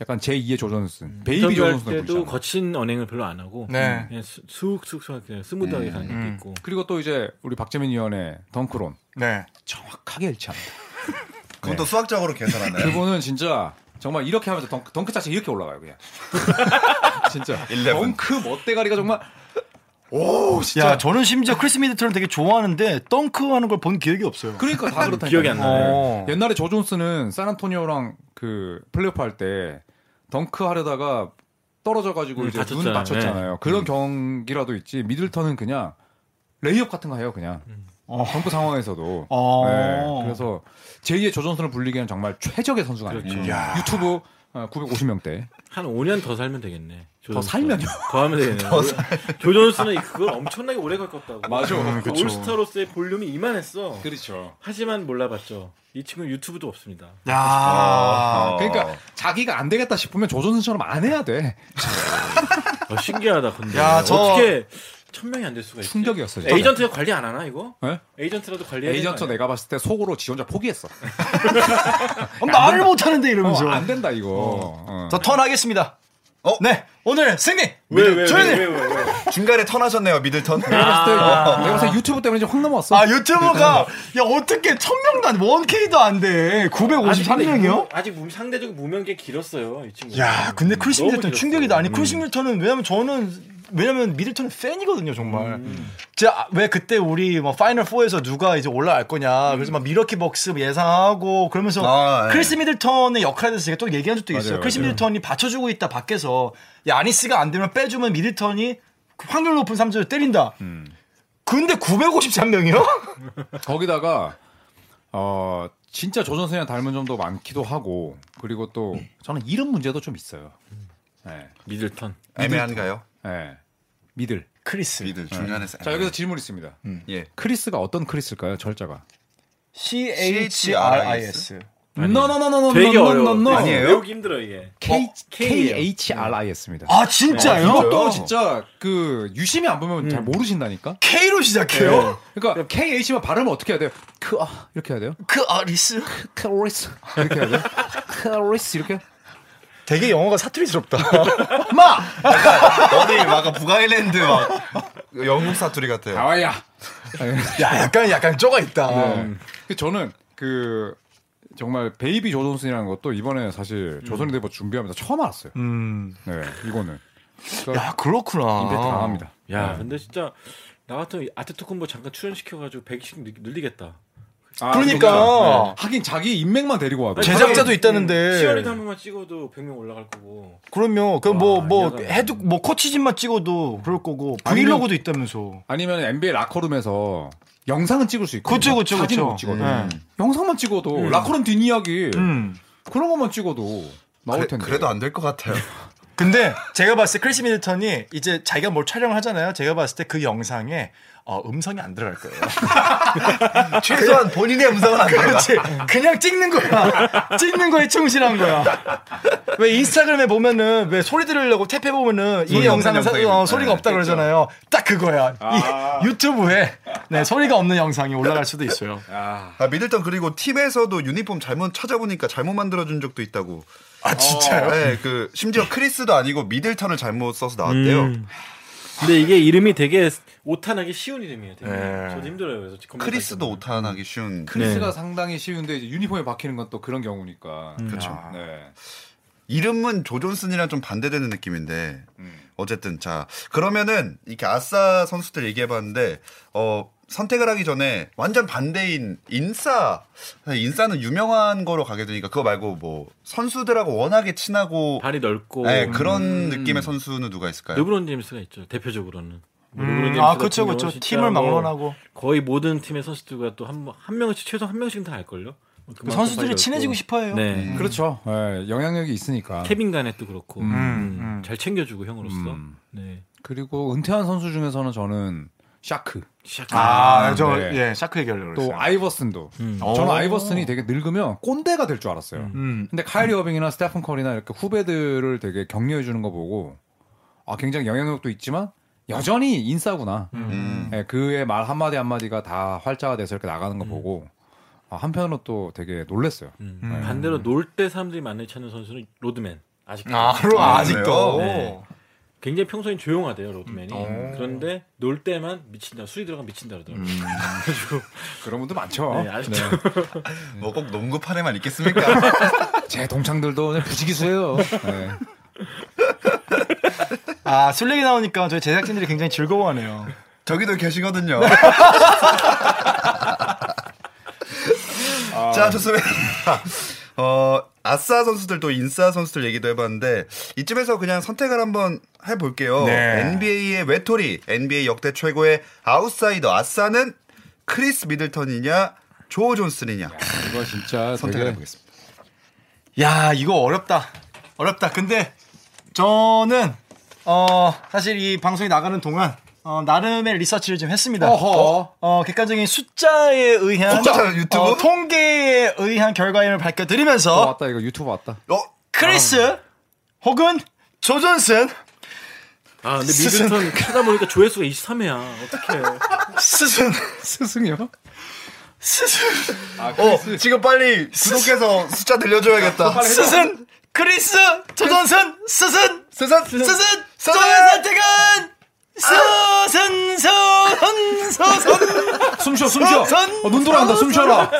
Speaker 5: 약간 제2의 조존슨, 베이비
Speaker 4: 인터뷰할
Speaker 5: 조존슨을
Speaker 4: 때도. 거친 언행을 별로 안 하고
Speaker 3: 네.
Speaker 4: 그냥 수- 쑥쑥쑥 그냥 smooth하게 가는 것도
Speaker 3: 음.
Speaker 4: 있고.
Speaker 5: 그리고 또 이제 우리 박재민 위원의 덩크론
Speaker 3: 네.
Speaker 5: 정확하게 일치합니다.
Speaker 2: 그건 또 수학적으로 계산하나요?
Speaker 5: 그분은 진짜 정말 이렇게 하면서 덩크, 덩크 자체 이렇게 올라가요 그냥. 진짜.
Speaker 2: 11.
Speaker 5: 덩크 멋대가리가 정말 오 진짜.
Speaker 3: 야, 저는 심지어 크리스 미들턴을 되게 좋아하는데 덩크하는 걸 본 기억이 없어요.
Speaker 5: 그러니까 다 그렇다.
Speaker 4: 기억이 안 나네.
Speaker 3: 어.
Speaker 5: 옛날에 조 존슨은 샌안토니오랑 그 플레이오프 할 때 덩크 하려다가 떨어져 가지고
Speaker 4: 음,
Speaker 5: 이제 눈
Speaker 4: 다쳤잖아요.
Speaker 5: 다쳤잖아요.
Speaker 4: 네.
Speaker 5: 그런 경기라도 있지. 미들턴은 그냥 레이업 같은 거 해요, 그냥. 덩크 상황에서도.
Speaker 3: 어.
Speaker 5: 네, 그래서 제2의 조 존슨을 불리기에는 정말 최적의 선수가 아니에요.
Speaker 4: 그렇죠.
Speaker 3: 야.
Speaker 5: 유튜브 950명대.
Speaker 4: 한 5년 더 살면 되겠네.
Speaker 5: 더. 살면요?
Speaker 4: 더 하면 되겠네. 조 존슨은 그걸 엄청나게 오래 갈것 같다고.
Speaker 5: 맞아.
Speaker 3: 음, 그쵸.
Speaker 4: 올스타로서의 볼륨이 이만했어.
Speaker 5: 그렇죠.
Speaker 4: 하지만 몰라봤죠. 이 친구는 유튜브도 없습니다.
Speaker 3: 야.
Speaker 2: 어.
Speaker 5: 그러니까 자기가 안 되겠다 싶으면 조 존슨처럼 안 해야 돼.
Speaker 4: 어, 신기하다. 근데
Speaker 3: 야, 저-
Speaker 4: 어떻게 천 명이 안 될 수가 있지?
Speaker 5: 충격이었어. 진짜.
Speaker 4: 에이전트가 관리 안 하나 이거?
Speaker 5: 네?
Speaker 4: 에이전트라도 관리해야
Speaker 5: 에이전트 내가 봤을 때 속으로 지 혼자 포기했어.
Speaker 3: 어, 말을 못 하는데
Speaker 5: 어,
Speaker 3: 이러면서.
Speaker 5: 안 된다 이거. 어.
Speaker 3: 저 턴 하겠습니다.
Speaker 2: 어?
Speaker 3: 네. 오늘 승리.
Speaker 4: 왜, 왜, 왜,
Speaker 3: 조현일.
Speaker 4: 왜, 왜, 왜?
Speaker 2: 중간에 턴하셨네요, 미들턴.
Speaker 5: 내가 봤을 때 내가 봤을 때 유튜브 때문에 이제 확 넘어왔어.
Speaker 3: 아, 유튜브가 야, 어떻게 1000명도 안 돼. 1K도 안 돼. 953명이요?
Speaker 4: 아직 무- 상대적으로 무명기 길었어요 이 친구.
Speaker 3: 야, 근데 크리스
Speaker 4: 너무
Speaker 3: 미들턴
Speaker 4: 길었어요.
Speaker 3: 충격이다. 아니, 크리스 미들턴은 왜냐면 저는 왜냐면 미들턴은 팬이거든요, 정말. 제가 왜 그때 우리 뭐 Final 4에서 누가 이제 올라갈 거냐. 그래서 막 밀워키 벅스 예상하고 그러면서
Speaker 2: 아, 네.
Speaker 3: 크리스 미들턴의 역할에 대해서 제가 또 얘기한 적도 있어요.
Speaker 5: 맞아요,
Speaker 3: 크리스
Speaker 5: 맞아요.
Speaker 3: 미들턴이 받쳐주고 있다 밖에서 야, 야니스가 안 되면 빼주면 미들턴이 확률 높은 3점을 때린다. 근데 953명이요?
Speaker 5: 거기다가 어 진짜 조 존슨이랑 닮은 점도 많기도 하고 그리고 또 저는 이름 문제도 좀 있어요. 네.
Speaker 4: 미들턴.
Speaker 2: 애매한가요?
Speaker 5: 네. middle.
Speaker 3: 크리스.
Speaker 2: middle 중간에서.
Speaker 5: 자 여기서 질문 있습니다.
Speaker 2: 예.
Speaker 5: 크리스가 어떤 크리스일까요? 철자가.
Speaker 3: C-H-R-I-S.
Speaker 5: 노노노노노
Speaker 4: 되게 어려워.
Speaker 2: 아니에요?
Speaker 4: 외우기 힘들어 이게.
Speaker 5: K
Speaker 4: K
Speaker 5: K. H R I였습니다.
Speaker 3: 아 진짜요?
Speaker 5: 이것도 진짜 그 유심히 안 보면 잘 모르신다니까.
Speaker 3: K로 시작해요?
Speaker 5: 그러니까 K H만 발음을 어떻게 해야 돼요? 크 아, 이렇게 해야 돼요?
Speaker 3: 그 아리스
Speaker 5: 크리스 이렇게 해야 돼요? 크리스 이렇게?
Speaker 3: 되게 영어가 사투리스럽다. 마
Speaker 2: 어디 막 북아일랜드 막 영국 사투리 같아요.
Speaker 5: 나와야.
Speaker 3: 야, 약간 약간 쪼가 있다.
Speaker 5: 그 저는 그 정말 베이비 조존슨이라는 것도 이번에 사실 조존슨 대본 준비하면서 처음 알았어요.
Speaker 3: 음.
Speaker 5: 네, 이거는. 그러니까
Speaker 3: 야, 그렇구나.
Speaker 5: 임팩트 강합니다.
Speaker 4: 야,
Speaker 5: 네.
Speaker 4: 근데 진짜 나 같으면 아테토쿤보 잠깐 출연시켜가지고 100씩 늘- 늘리겠다.
Speaker 5: 아,
Speaker 3: 그러니까.
Speaker 5: 그거구나. 하긴 자기 인맥만 데리고 와도
Speaker 3: 제작자도 있다는데.
Speaker 4: 시연이도 한 번만 찍어도 100명 올라갈 거고.
Speaker 3: 그럼요. 그럼 뭐,
Speaker 4: 와,
Speaker 3: 뭐, 해도, 뭐, 코치진만 찍어도 그럴 거고, 브이로그도 있다면서.
Speaker 5: 아니면 NBA 라커룸에서 영상은 찍을 수 있고
Speaker 3: 그쵸, 그쵸,
Speaker 5: 사진은
Speaker 3: 그쵸.
Speaker 5: 못 찍어도
Speaker 3: 네.
Speaker 5: 영상만 찍어도 라커룸 뒷이야기
Speaker 3: 음.
Speaker 5: 그런 것만 찍어도 나올 텐데
Speaker 2: 그래, 도 안 될 것 같아요.
Speaker 3: 근데 제가 봤을 때 크리스 미들턴이 이제 자기가 뭘 촬영을 하잖아요. 제가 봤을 때 그 영상에 어, 음성이 안 들어갈 거예요.
Speaker 2: 최소한 본인의 음성은 안 들어가.
Speaker 3: 그렇지. 그냥 찍는 거야. 찍는 거에 충실한 거야. 왜 인스타그램에 보면은 왜 소리 들으려고 탭해 보면은 이 영상은 사- 어, 소리가
Speaker 2: 네,
Speaker 3: 없다 그러잖아요. 딱 그거야. 이 유튜브에 네, 소리가 없는 영상이 올라갈 수도 있어요.
Speaker 5: 아,
Speaker 2: 아, 미들턴 그리고 팀에서도 유니폼 잘못 찾아보니까 잘못 만들어준 적도 있다고.
Speaker 3: 아 진짜요?
Speaker 2: 네, 그 심지어 크리스도 아니고 미들턴을 잘못 써서 나왔대요.
Speaker 4: 음. 근데 이게 이름이 되게 오탄하기 쉬운 이름이에요. 되게.
Speaker 3: 네.
Speaker 4: 저도 힘들어요. 그래서
Speaker 2: 크리스도. 오타나기 쉬운.
Speaker 5: 크리스가
Speaker 4: 네.
Speaker 5: 상당히 쉬운데 이제 유니폼에 박히는 건 또 그런 경우니까
Speaker 2: 그렇죠.
Speaker 5: 아, 네.
Speaker 2: 이름은 조존슨이랑 좀 반대되는 느낌인데
Speaker 5: 음.
Speaker 2: 어쨌든 자 그러면은 이렇게 아싸 선수들 얘기해봤는데 어 선택을 하기 전에 완전 반대인 인싸 인싸는 유명한 거로 가게 되니까 그거 말고 뭐 선수들하고 워낙에 친하고
Speaker 4: 발이 넓고
Speaker 2: 네, 그런
Speaker 5: 음.
Speaker 2: 느낌의 선수는 누가 있을까요?
Speaker 4: 르브론 제임스가 있죠. 대표적으로는. 뭐
Speaker 3: 음, 아 그렇죠 그렇죠. 팀을
Speaker 4: 뭐
Speaker 3: 막론하고
Speaker 4: 거의 모든 팀의 선수들과 또 한 한 명씩 최소 한 명씩은 다 알걸요. 그만큼
Speaker 3: 선수들이 친해지고
Speaker 4: 넓고.
Speaker 3: 싶어해요.
Speaker 4: 네.
Speaker 5: 그렇죠 네, 영향력이 있으니까
Speaker 4: 케빈 가넷도 그렇고 음,
Speaker 3: 음.
Speaker 4: 잘 챙겨주고 형으로서.
Speaker 5: 음.
Speaker 4: 네.
Speaker 5: 그리고 은퇴한 선수 중에서는 저는 샤크
Speaker 4: 시작.
Speaker 3: 아, 저,
Speaker 5: 네.
Speaker 3: 예, 샤크 얘기하려고
Speaker 5: 또
Speaker 3: 그랬어요.
Speaker 5: 아이버슨도
Speaker 4: 음.
Speaker 5: 저는
Speaker 3: 오.
Speaker 5: 아이버슨이 되게 늙으면 꼰대가 될 줄 알았어요.
Speaker 3: 음.
Speaker 5: 근데 카이리 어빙이나 스테픈 커리나 이렇게 후배들을 되게 격려해 주는 거 보고 아 굉장히 영향력도 있지만 여전히 인싸구나.
Speaker 2: 음.
Speaker 5: 예, 그의 말 한마디 한마디가 다 활자가 돼서 이렇게 나가는 거
Speaker 3: 음.
Speaker 5: 보고 아, 한편으로 또 되게 놀랬어요.
Speaker 4: 음.
Speaker 3: 음.
Speaker 4: 반대로 놀 때 사람들이 많이 찾는 선수는 로드맨. 아직도.
Speaker 3: 아, 그럼
Speaker 2: 아,
Speaker 3: 아직도.
Speaker 4: 네. 굉장히 평소엔 조용하대요 로드맨이.
Speaker 3: 음.
Speaker 4: 그런데 놀 때만 미친다. 술이 들어가면 미친다 그러더라고요.
Speaker 5: 그런 분들 많죠.
Speaker 4: 네, 아직도.
Speaker 2: 뭐꼭 농구판에만 있겠습니까?
Speaker 5: 제 동창들도 그냥 부지기수예요. 네.
Speaker 3: 아, 술 얘기 나오니까 저희 제작진들이 굉장히 즐거워하네요.
Speaker 2: 저기도 계시거든요. 자, 좋습니다. 어, 아싸 선수들 또 인싸 선수들 얘기도 해봤는데 이쯤에서 그냥 선택을 한번 해볼게요.
Speaker 3: 네.
Speaker 2: NBA의 외톨이, NBA 역대 최고의 아웃사이더 아싸는 크리스 미들턴이냐, 조 존슨이냐
Speaker 5: 이거 진짜
Speaker 2: 선택을
Speaker 5: 되게
Speaker 2: 해보겠습니다.
Speaker 3: 야, 이거 어렵다. 어렵다. 근데 저는 어, 사실 이 방송이 나가는 동안 어, 나름의 리서치를 좀 했습니다.
Speaker 5: 어허.
Speaker 3: 어, 객관적인 숫자에 의한
Speaker 2: 숫자 유튜브?
Speaker 3: 어, 통계에 의한 결과임을
Speaker 5: 어,
Speaker 3: 밝혀드리면서
Speaker 5: 왔다 이거 유튜브 왔다.
Speaker 2: 어,
Speaker 3: 크리스 혹은 조존슨
Speaker 4: 아 근데
Speaker 3: 스승.
Speaker 4: 미들턴 찾아보니까 조회수가 23회야. 어떡해.
Speaker 3: 스승
Speaker 5: 스승이요?
Speaker 3: 스승
Speaker 2: 어, 지금 빨리 구독해서 숫자 들려줘야겠다.
Speaker 3: 스승 크리스 조존슨 스승
Speaker 2: 스선,
Speaker 3: 스승 저의 선택은 스승 스승 스승
Speaker 5: 숨 쉬어 숨 쉬어.
Speaker 3: 선-
Speaker 5: 어, 눈 돌아간다 숨 쉬어라.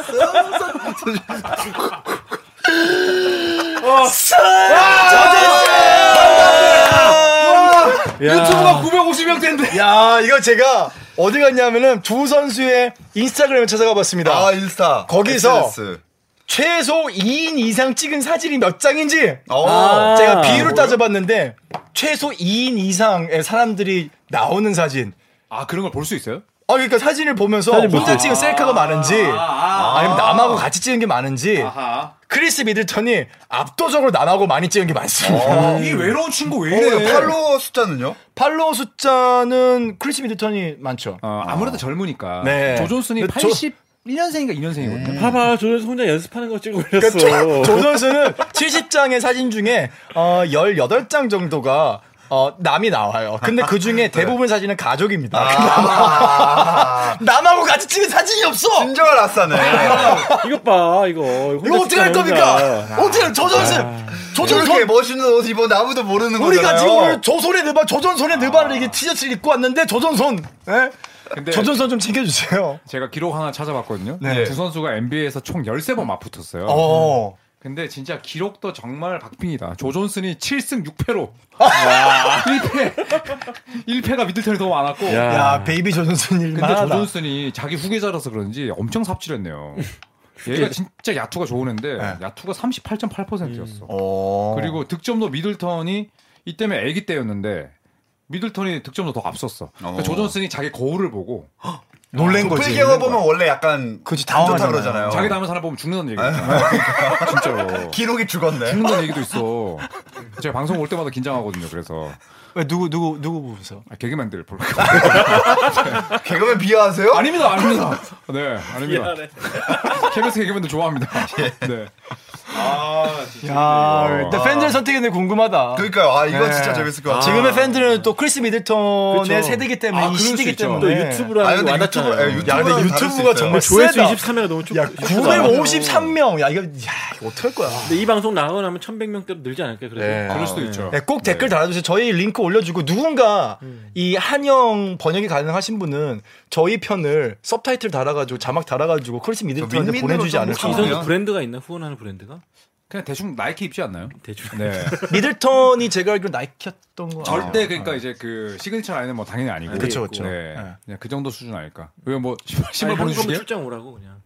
Speaker 5: 유튜브가 950명 된대.
Speaker 3: 야 이거 제가 어디 갔냐면은 두 선수의 인스타그램을 찾아가 봤습니다.
Speaker 2: 아, 인스타.
Speaker 3: 거기서
Speaker 2: SNS.
Speaker 3: 최소 2인 이상 찍은 사진이 몇 장인지
Speaker 2: 어.
Speaker 3: 제가 비율을 따져봤는데 최소 2인 이상의 사람들이 나오는 사진.
Speaker 5: 아 그런 걸 볼 수 있어요?
Speaker 3: 아 그러니까 사진을 보면서
Speaker 4: 사진
Speaker 3: 혼자. 찍은 셀카가 많은지 아, 니면 남하고 같이 찍은 게 많은지
Speaker 5: 아하.
Speaker 3: 크리스 미들턴이 압도적으로 남하고 많이 찍은 게 많습니다.
Speaker 5: 이 외로운 친구 왜
Speaker 2: 어,
Speaker 5: 이래?
Speaker 2: 팔로워 숫자는요?
Speaker 3: 팔로워 숫자는 크리스 미들턴이 많죠.
Speaker 5: 어, 아무래도 젊으니까.
Speaker 3: 네.
Speaker 5: 조 존슨이
Speaker 3: 근데 조-
Speaker 5: 80 1년생인가 2년생이거든요.
Speaker 4: 봐봐 조선수 혼자 연습하는 거 찍어
Speaker 3: 그러니까
Speaker 4: 올렸어.
Speaker 3: 조, 조 선수는 70장의 사진 중에 어, 18장 정도가 어, 남이 나와요. 근데 그 중에 대부분 사진은 가족입니다.
Speaker 2: 아,
Speaker 3: 남하고 같이 찍은 사진이 없어!
Speaker 2: 진정한 아싸네.
Speaker 4: 이것 봐 이거.
Speaker 3: 이거 어떻게 할 겁니까? 어떻게, 조선수!
Speaker 2: 저렇게
Speaker 3: 조선선!
Speaker 2: 멋있는 옷 입었는데 아무도 모르는
Speaker 3: 우리가
Speaker 2: 거잖아요.
Speaker 3: 지금 오늘 조선의 느바, 조선손의 느바를 이게 티셔츠를 입고 왔는데, 조선손! 예?
Speaker 5: 근데
Speaker 3: 조존슨 좀 챙겨주세요.
Speaker 5: 제가 기록 하나 찾아봤거든요.
Speaker 3: 네.
Speaker 5: 두 선수가 NBA에서 총 13번 맞붙었어요.
Speaker 3: 어.
Speaker 5: 근데 진짜 기록도 정말 박빙이다. 조존슨이 7승 6패로 1패 1패가 미들턴이 더 많았고
Speaker 4: 야.
Speaker 3: 야, 베이비 조존슨
Speaker 5: 근데
Speaker 3: 일만 하다.
Speaker 5: 조존슨이 자기 후계자라서 그런지 엄청 삽질했네요. 얘가 진짜 야투가 좋은 애인데
Speaker 3: 네.
Speaker 5: 야투가 38.8%였어.
Speaker 3: 어.
Speaker 5: 그리고 득점도 미들턴이 이때면 애기 때였는데 미들턴이 득점도 더 앞섰어. 그러니까
Speaker 2: 어.
Speaker 5: 조존슨이 자기 거울을 보고
Speaker 3: 놀란 거지.
Speaker 2: 풀경어 보면 원래 약간 좋다
Speaker 3: 당황하잖아요.
Speaker 2: 그러잖아요.
Speaker 5: 자기 닮은 사람 보면 죽는다는 얘기 있잖아. 진짜로.
Speaker 2: 기록이 죽었네.
Speaker 5: 죽는다는 얘기도 있어. 제가 방송 올 때마다 긴장하거든요. 그래서
Speaker 3: 왜, 누구, 누구, 누구 보면서?
Speaker 5: 아, 개그맨들 볼까?
Speaker 2: 개그맨 비하하세요?
Speaker 5: 아닙니다, 아닙니다. 네, 아닙니다.
Speaker 4: 미안해.
Speaker 5: KBS 개그맨들 좋아합니다. 네. 아, 진짜.
Speaker 3: 야. 근데 팬들 선택이 근데 궁금하다.
Speaker 2: 그러니까요. 아 이거
Speaker 3: 네.
Speaker 2: 진짜 재밌을 것 같아요.
Speaker 3: 지금의 팬들은 또 크리스 미들턴의
Speaker 4: 그쵸.
Speaker 3: 세대기 때문에
Speaker 5: 아,
Speaker 3: 이 시대기. 때문에
Speaker 4: 또 유튜브라는
Speaker 2: 아 유튜브. 예, 유튜브랑
Speaker 3: 야, 근데 유튜브가. 정말
Speaker 4: 조회수
Speaker 3: 세다.
Speaker 4: 23회가 너무 크잖아.
Speaker 3: 953명. 야, 이거, 야, 이거 어떡할 거야.
Speaker 4: 근데 이 방송 나가고 나면 1100명대로 늘지 않을까 그래도.
Speaker 3: 네.
Speaker 5: 그럴 수도 있죠.
Speaker 3: 네, 꼭 댓글 달아 주세요. 저희 링크 올려 주고 누군가 이 한영 번역이 가능하신 분은 저희 편을 subtitle 달아 가지고 자막 달아 가지고 크리스 미들턴한테
Speaker 2: 윈윈으로
Speaker 3: 보내 주지
Speaker 2: 좀
Speaker 3: 않을까.
Speaker 4: 이 선수 브랜드가 있나? 후원하는 브랜드가?
Speaker 5: 그냥 대충 나이키 입지 않나요?
Speaker 4: 대충.
Speaker 5: 네.
Speaker 3: 미들턴이 제가 알기로 나이키였던 거.
Speaker 5: 절대
Speaker 3: 아니에요?
Speaker 5: 그러니까 이제 그 signature line은 뭐 당연히 아니고.
Speaker 3: 그쵸, 그쵸.
Speaker 5: 네.
Speaker 3: 네.
Speaker 5: 그냥 그 정도 수준 아닐까. 왜 뭐 신발
Speaker 4: 한국
Speaker 5: 보내주시게?
Speaker 4: 출장 오라고 그냥.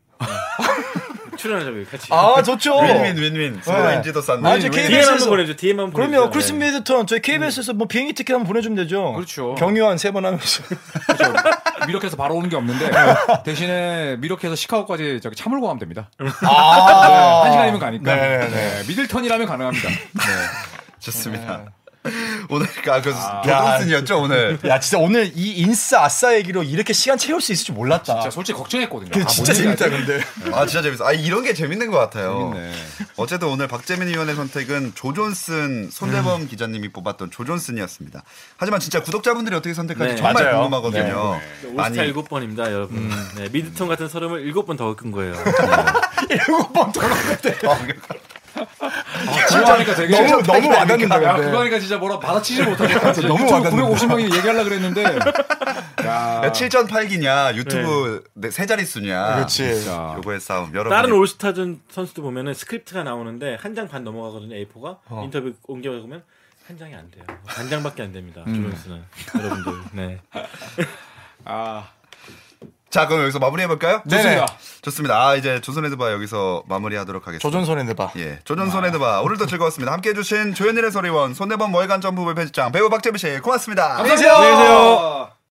Speaker 4: 출연하자고 같이.
Speaker 3: 아, 좋죠.
Speaker 2: 윈윈 윈윈. 서로
Speaker 3: 네.
Speaker 2: 인지도 쌓는.
Speaker 3: 아, 저
Speaker 2: 윈윈.
Speaker 3: KBS
Speaker 4: DM
Speaker 3: 에서-
Speaker 4: 한번 보내줘. DM 한번 보내줘.
Speaker 3: 그럼요. 크리스 미들턴 저희 KBS에서 뭐 비행기 티켓 한번 보내주면 되죠.
Speaker 5: 그렇죠.
Speaker 3: 경유한 세 번 하면서.
Speaker 5: 그렇죠. 밀워키에서 바로 오는 게 없는데 대신에 미러키에서 시카고까지 저기 차 몰고 가면 됩니다. 네,
Speaker 3: 아,
Speaker 5: 한 시간이면 가니까.
Speaker 3: 네, 네.
Speaker 5: 네, 미들턴이라면 가능합니다. 네.
Speaker 2: 좋습니다. 오늘 아, 그
Speaker 5: 아.
Speaker 2: 조던슨이었죠 오늘.
Speaker 3: 야, 진짜 오늘 이 인싸 아싸 얘기로 이렇게 시간 채울 수 있을 줄 몰랐다.
Speaker 5: 진짜 솔직히 걱정했거든요.
Speaker 3: 근데
Speaker 5: 아,
Speaker 3: 진짜? 재밌다, 근데.
Speaker 2: 아 진짜 재밌어. 아 이런 게 재밌는 것 같아요.
Speaker 5: 재밌네.
Speaker 2: 어쨌든 오늘 박재민 위원의 선택은 조존슨 손대범 기자님이 뽑았던 조존슨이었습니다. 하지만 진짜 구독자분들이 어떻게 선택할지
Speaker 4: 네.
Speaker 2: 정말
Speaker 3: 맞아요.
Speaker 2: 궁금하거든요.
Speaker 4: 올스타 일곱 번입니다, 여러분. 네, 미들턴 같은 설움을 일곱 번 더 겪은 거예요.
Speaker 3: 일곱 번 돌아갔 대.
Speaker 5: 진짜 하니까 되게
Speaker 3: 너무, 너무 와닿는다,
Speaker 5: 야,
Speaker 3: 근데.
Speaker 5: 그거 하니까 진짜 뭐라 받아치지 못하겠다. 진짜
Speaker 3: 너무
Speaker 5: 유튜브
Speaker 3: 와닿는다.
Speaker 5: 950명이 얘기하려고 그랬는데. 야,
Speaker 2: 야, 7전 8기냐 유튜브 네, 세 자릿수냐.
Speaker 3: 그렇지.
Speaker 5: 진짜.
Speaker 2: 요거의 싸움. 여러분.
Speaker 4: 다른 올스타전 선수들 보면은 스크립트가 나오는데 한 장 반 넘어가거든요, A4가. 인터뷰 옮겨 보면 한 장이 안 돼요. 한 장밖에 안 됩니다, 조jon스는 여러분들. 네.
Speaker 5: 아,
Speaker 2: 자 그럼 여기서 마무리해 볼까요?
Speaker 5: 좋습니다.
Speaker 2: 좋습니다. 아 이제 조선헤드바 여기서 마무리하도록 하겠습니다.
Speaker 3: 조전손에 내봐.
Speaker 2: 예, 조전 손헤드바 오늘도 즐거웠습니다. 함께해 주신 조현일의 소리원 손대범 월간 점프부 편집장 배우 박재민 씨 고맙습니다.
Speaker 5: 감사합니다.
Speaker 3: 안녕히 계세요.